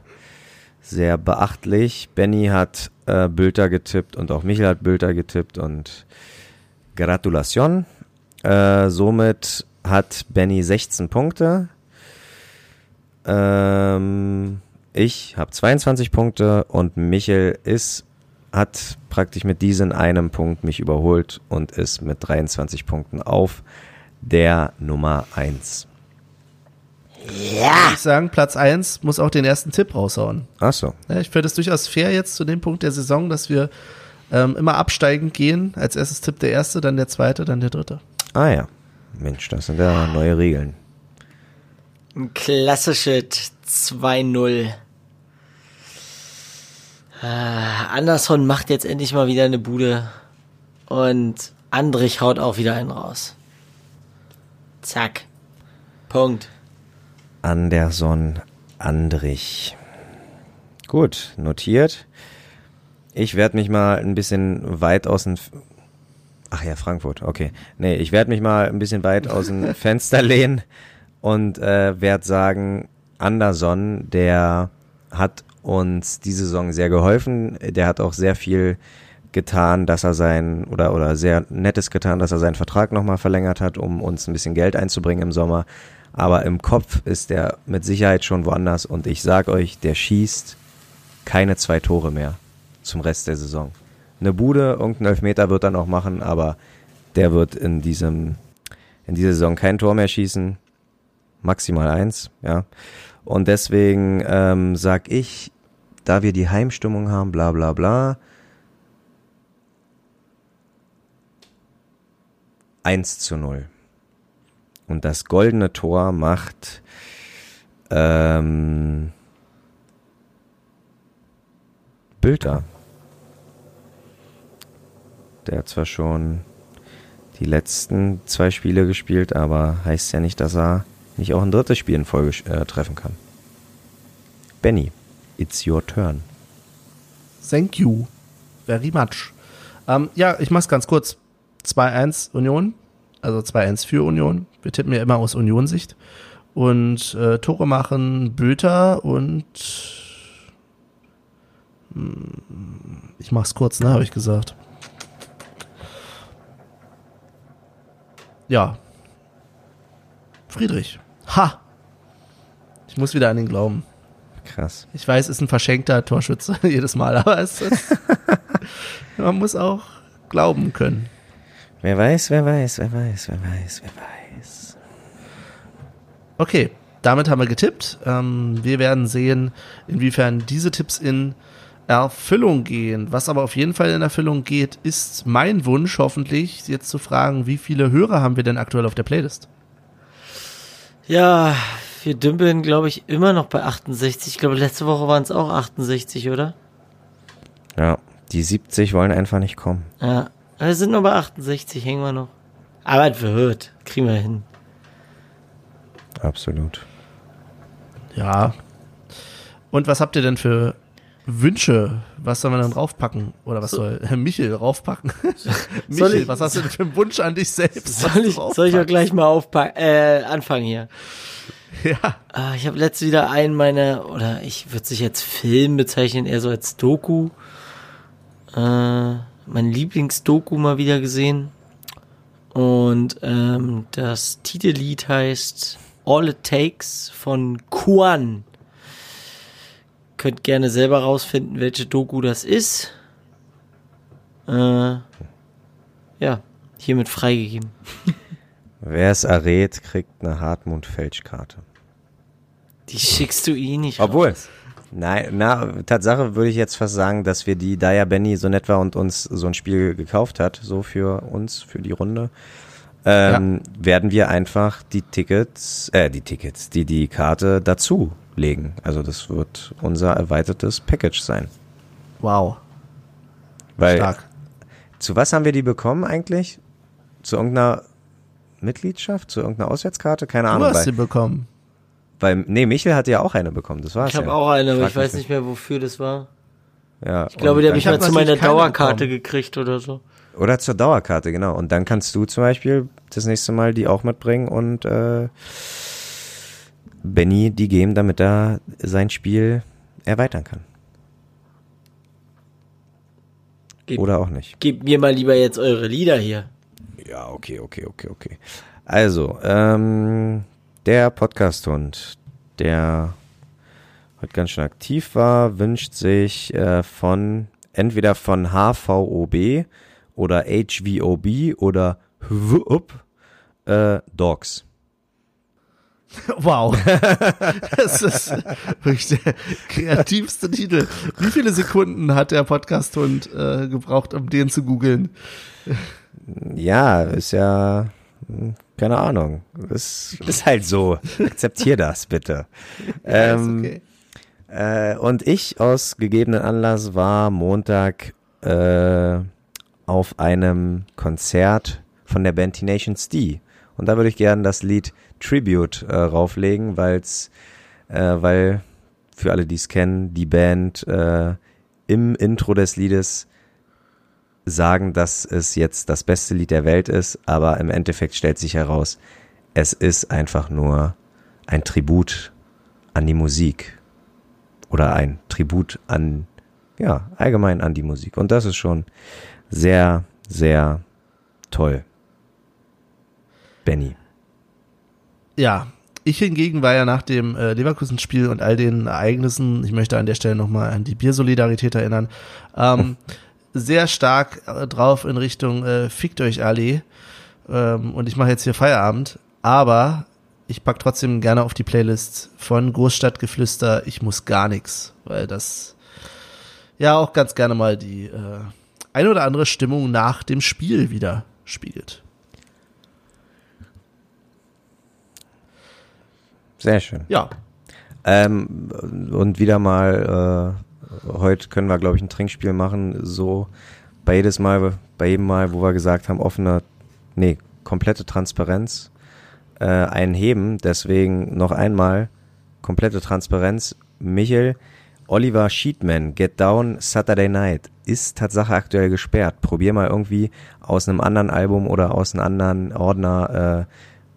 sehr beachtlich. Benny hat äh, Bülter getippt und auch Michael hat Bülter getippt und Gratulation. Äh, somit hat Benny 16 Punkte. Ähm, ich habe 22 Punkte und Michel ist hat praktisch mit diesem einem Punkt mich überholt und ist mit 23 Punkten auf der Nummer 1. ich sagen, Platz 1 muss auch den ersten Tipp raushauen. Achso, Ja, ich finde es durchaus fair jetzt zu dem Punkt der Saison, dass wir ähm, immer absteigend gehen. Als erstes Tipp der erste, dann der zweite, dann der dritte. ah ja. Mensch, das sind ja neue Regeln. Ein klassisches 2-0. Ah, Anderson macht jetzt endlich mal wieder eine Bude. Und Andrich haut auch wieder einen raus. Zack. Punkt. Anderson Andrich. Gut, notiert. Ich werde mich mal ein bisschen weit aus dem... Ach ja, Frankfurt, okay. Nee, ich werde mich mal ein bisschen weit aus dem Fenster lehnen und äh, werde sagen, Anderson, der hat uns diese Saison sehr geholfen. Der hat auch sehr viel getan, dass er sein oder oder sehr nettes getan, dass er seinen Vertrag nochmal verlängert hat, um uns ein bisschen Geld einzubringen im Sommer. Aber im Kopf ist er mit Sicherheit schon woanders und ich sag euch, der schießt keine zwei Tore mehr zum Rest der Saison. Eine Bude, irgendein Elfmeter wird er noch machen, aber der wird in diesem in dieser Saison kein Tor mehr schießen, maximal eins, ja. Und deswegen ähm, sag ich, da wir die Heimstimmung haben, bla bla bla, 1 zu 0. Und das goldene Tor macht ähm, Bülter. Der hat zwar schon die letzten zwei Spiele gespielt, aber heißt ja nicht, dass er nicht auch ein drittes Spiel in Folge äh, treffen kann. Benny, it's your turn. Thank you very much. Ähm, ja, ich mach's ganz kurz. 2-1 Union, also 2-1 für Union. Wir tippen ja immer aus Union-Sicht. Und äh, Tore machen Böter und hm, ich mach's kurz, ne, habe ich gesagt. Ja. Friedrich. Ha! Ich muss wieder an ihn glauben. Krass. Ich weiß, ist ein verschenkter Torschütze jedes Mal, aber es ist, man muss auch glauben können. Wer weiß, wer weiß, wer weiß, wer weiß, wer weiß. Okay, damit haben wir getippt. Ähm, wir werden sehen, inwiefern diese Tipps in Erfüllung gehen. Was aber auf jeden Fall in Erfüllung geht, ist mein Wunsch, hoffentlich, jetzt zu fragen, wie viele Hörer haben wir denn aktuell auf der Playlist? Ja, wir dümpeln, glaube ich, immer noch bei 68. Ich glaube, letzte Woche waren es auch 68, oder? Ja, die 70 wollen einfach nicht kommen. Ja, wir sind noch bei 68, hängen wir noch. Aber es wird, kriegen wir hin. Absolut. Ja. Und was habt ihr denn für Wünsche? Was soll man dann draufpacken? Oder was soll Herr Michel draufpacken? Michel, ich- was hast du denn für einen Wunsch an dich selbst? Soll ich, soll ich auch gleich mal aufpacken, äh, anfangen hier? Ja. Ah, ich habe letztes wieder einen meiner, oder ich würde sich jetzt Film bezeichnen, eher so als Doku. Äh, mein Lieblingsdoku mal wieder gesehen. Und ähm, das Titellied heißt All It Takes von Kuan. Könnt gerne selber rausfinden, welche Doku das ist. Äh, ja, hiermit freigegeben. Wer es errät, kriegt eine Hartmut-Fälschkarte. Die schickst du eh nicht. Obwohl, raus. nein, na, Tatsache würde ich jetzt fast sagen, dass wir die, da ja Benny so nett war und uns so ein Spiel gekauft hat, so für uns, für die Runde, ähm, werden wir einfach die Tickets, äh, die Tickets, die, die Karte dazu legen. Also das wird unser erweitertes Package sein. Wow, Weil, stark. zu was haben wir die bekommen eigentlich? Zu irgendeiner Mitgliedschaft? Zu irgendeiner Auswärtskarte? Keine Du Ahnung. hast Weil, sie bekommen. weil, nee, Michel hatte ja auch eine bekommen, das war's Ich habe ja. auch eine, aber ich weiß nicht mehr, wofür das war. Ja, Ich glaube, die habe ich mal zu meiner Dauerkarte bekommen. gekriegt oder so. Oder zur Dauerkarte, genau. Und dann kannst du zum Beispiel das nächste Mal die auch mitbringen und äh, Benny die geben, damit er sein Spiel erweitern kann. Gib, Oder auch nicht. Gebt mir mal lieber jetzt eure Lieder hier. Ja, okay, okay, okay, okay. Also, ähm, der Podcast-Hund, der heute ganz schön aktiv war, wünscht sich äh, von entweder von HVOB oder HVOB oder HVOB äh, Dogs. Wow. Das ist wirklich der kreativste Titel. Wie viele Sekunden hat der Podcast-Hund äh, gebraucht, um den zu googeln? Ja, ist ja, hm, keine Ahnung. Ist, ist halt so. Akzeptier das bitte. Ja, ist Ähm, okay. Äh, und ich aus gegebenen Anlass war Montag äh, auf einem Konzert von der Band Nations D. Und da würde ich gerne das Lied Tribute äh, rauflegen, weil's, äh, weil für alle, die es kennen, die Band äh, im Intro des Liedes sagen, dass es jetzt das beste Lied der Welt ist, aber im Endeffekt stellt sich heraus, es ist einfach nur ein Tribut an die Musik oder ein Tribut an, ja, allgemein an die Musik. Und das ist schon sehr, sehr toll. Benny. Ja, ich hingegen war ja nach dem äh, Leverkusen-Spiel und all den Ereignissen, ich möchte an der Stelle nochmal an die Biersolidarität erinnern, ähm, sehr stark äh, drauf in Richtung äh, Fickt euch alle. Ähm, und ich mache jetzt hier Feierabend, aber ich pack trotzdem gerne auf die Playlist von Großstadtgeflüster Ich muss gar nix, weil das ja auch ganz gerne mal die äh, eine oder andere Stimmung nach dem Spiel wieder spiegelt. Sehr schön. Ja, Ähm, und wieder mal, äh, heute können wir, glaube ich, ein Trinkspiel machen, so bei jedes Mal, bei jedem Mal, wo wir gesagt haben, offene, nee, komplette Transparenz, äh, einheben. Deswegen noch einmal, komplette Transparenz. Michel, Oliver Sheetman, Get Down Saturday Night, ist Tatsache aktuell gesperrt. Probier mal irgendwie aus einem anderen Album oder aus einem anderen Ordner äh,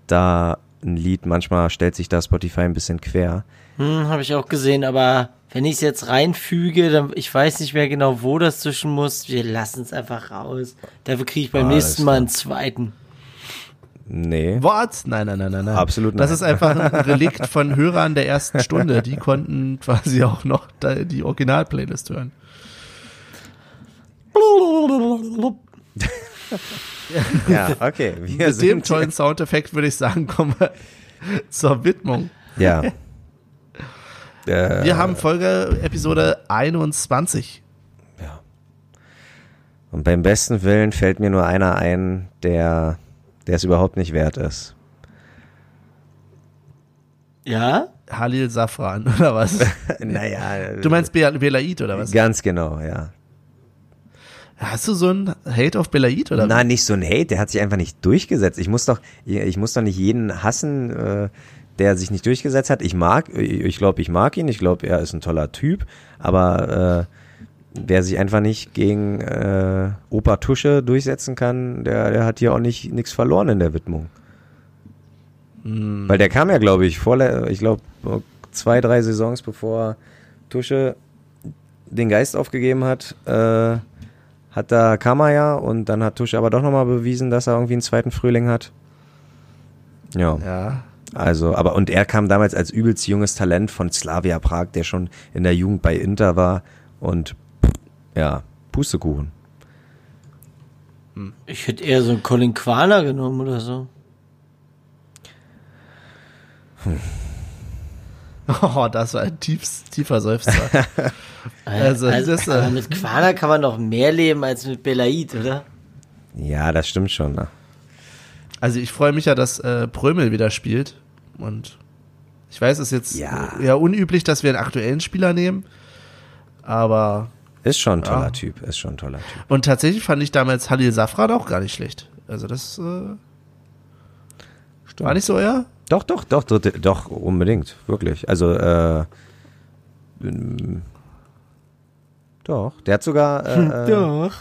da ein Lied. Manchmal stellt sich da Spotify ein bisschen quer. Hm, habe ich auch gesehen, aber wenn ich es jetzt reinfüge, dann ich weiß nicht mehr genau, wo das zwischen muss. Wir lassen es einfach raus. Dafür kriege ich beim Ah, nächsten Mal einen zweiten. Nee. Wort? Nein, nein, nein, nein, nein. Absolut Das nein. ist einfach ein Relikt von Hörern der ersten Stunde. Die konnten quasi auch noch die Original-Playlist hören. Ja, okay. Wir Mit dem tollen Soundeffekt würde ich sagen, kommen wir zur Widmung. ja. Äh, Wir haben Folge Episode 21. und beim besten Willen fällt mir nur einer ein, der, der es überhaupt nicht wert ist. Ja? Halil Safran, oder was? naja. Du meinst Be Belaid, oder was? Ganz genau, ja. Hast du so ein Hate auf Belaid, oder Nein, nicht so ein Hate, der hat sich einfach nicht durchgesetzt. Ich muss doch, ich muss doch nicht jeden hassen, äh, der sich nicht durchgesetzt hat. Ich mag, ich glaube, ich mag ihn, ich glaube, er ist ein toller Typ, aber äh, wer sich einfach nicht gegen äh, Opa Tusche durchsetzen kann, der, der hat hier auch nicht nichts verloren in der Widmung. Weil der kam ja, glaube ich, vor, ich glaube, zwei, drei Saisons bevor Tusche den Geist aufgegeben hat, äh, hat da kam er ja und dann hat Tusche aber doch nochmal bewiesen, dass er irgendwie einen zweiten Frühling hat. Ja, Ja. also, aber und er kam damals als übelst junges Talent von Slavia Prag, der schon in der Jugend bei Inter war und ja, Pustekuchen. Ich hätte eher so einen Colin Quaner genommen oder so. Hm. Oh, das war ein tiefs, tiefer Seufzer. also, also das, äh, mit Quana kann man noch mehr leben als mit Belaid, oder? Ja, das stimmt schon. Ne? Also ich freue mich ja, dass äh, Prömel wieder spielt. Und ich weiß, es ist jetzt ja. eher unüblich, dass wir einen aktuellen Spieler nehmen. Aber. Ist schon ein toller ja. Typ, ist schon ein toller Typ. Und tatsächlich fand ich damals Halil Safran auch gar nicht schlecht. Also das äh, war nicht so euer? Doch, doch, doch, doch, doch, unbedingt, wirklich. Also, äh, doch, der hat sogar. Äh, doch.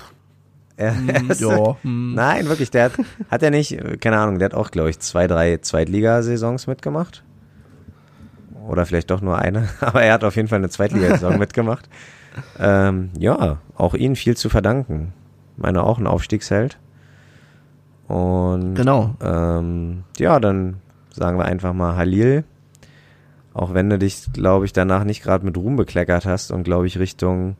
Er, ja. Hm. Nein, wirklich, der hat, hat er nicht, keine Ahnung, der hat auch, glaube ich, zwei, drei Zweitligasaisons mitgemacht. Oder vielleicht doch nur eine, aber er hat auf jeden Fall eine Zweitligasaison mitgemacht. Ähm, ja, auch ihm viel zu verdanken. Meine, auch ein Aufstiegsheld. Und genau. Ähm, ja, dann sagen wir einfach mal Halil. Auch wenn du dich, glaube ich, danach nicht gerade mit Ruhm bekleckert hast und, glaube ich, Richtung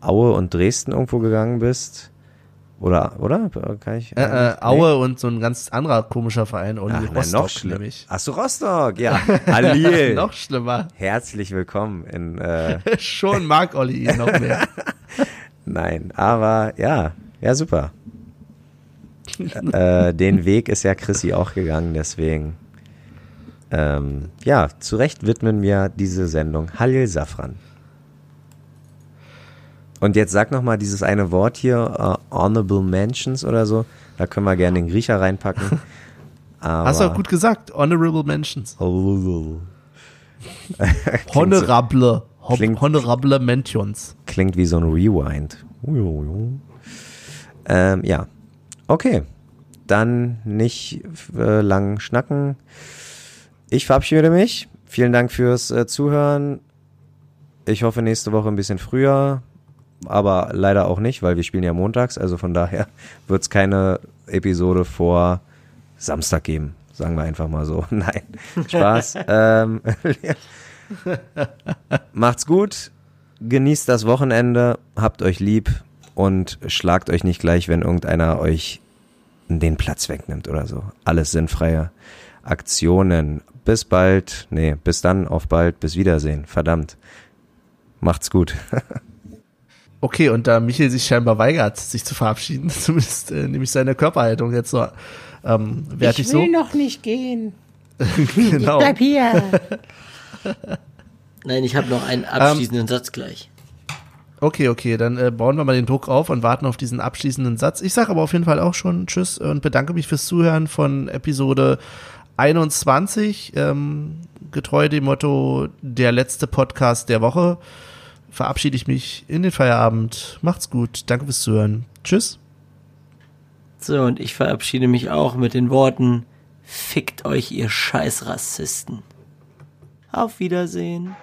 Aue und Dresden irgendwo gegangen bist. Oder, oder? Kann ich, äh, äh, Aue nee. und so ein ganz anderer komischer Verein, Uli Ach, Rostock, noch schlimmer. nämlich. Ach so, Rostock, ja. Halil. noch schlimmer. Herzlich willkommen in, äh Schon mag Olli ihn noch mehr. Nein, aber ja, ja, super. äh, den Weg ist ja Chrissy auch gegangen, deswegen ähm, ja, zu Recht widmen wir diese Sendung Halil Safran. Und jetzt sag noch mal dieses eine Wort hier, uh, Honorable Mentions oder so. Da können wir gerne den Griecher reinpacken. Aber Hast du auch gut gesagt, Honorable Mentions. Honorable. Klingt, Honorable Mentions. Klingt wie so ein Rewind. Ähm, ja. Okay. Dann nicht äh, lang schnacken. Ich verabschiede mich. Vielen Dank fürs äh, Zuhören. Ich hoffe nächste Woche ein bisschen früher, aber leider auch nicht, weil wir spielen ja montags. Also von daher wird es keine Episode vor Samstag geben. Sagen wir einfach mal so. Nein, Spaß. ähm, macht's gut. Genießt das Wochenende. Habt euch lieb und schlagt euch nicht gleich, wenn irgendeiner euch den Platz wegnimmt oder so. Alles sinnfreie Aktionen bis bald. Nee, bis dann, auf bald, bis Wiedersehen. Verdammt. Macht's gut. okay, und da Michael sich scheinbar weigert, sich zu verabschieden, zumindest äh, nämlich seine Körperhaltung jetzt so ähm, wertig so. Ich will so. noch nicht gehen. genau. Ich bleib hier. Nein, ich habe noch einen abschließenden ähm, Satz gleich. Okay, okay, dann äh, bauen wir mal den Druck auf und warten auf diesen abschließenden Satz. Ich sage aber auf jeden Fall auch schon Tschüss und bedanke mich fürs Zuhören von Episode 21, ähm, getreu dem Motto der letzte Podcast der Woche, verabschiede ich mich in den Feierabend. Macht's gut. Danke fürs Zuhören. Tschüss. So, und ich verabschiede mich auch mit den Worten, fickt euch, ihr Scheißrassisten. Auf Wiedersehen.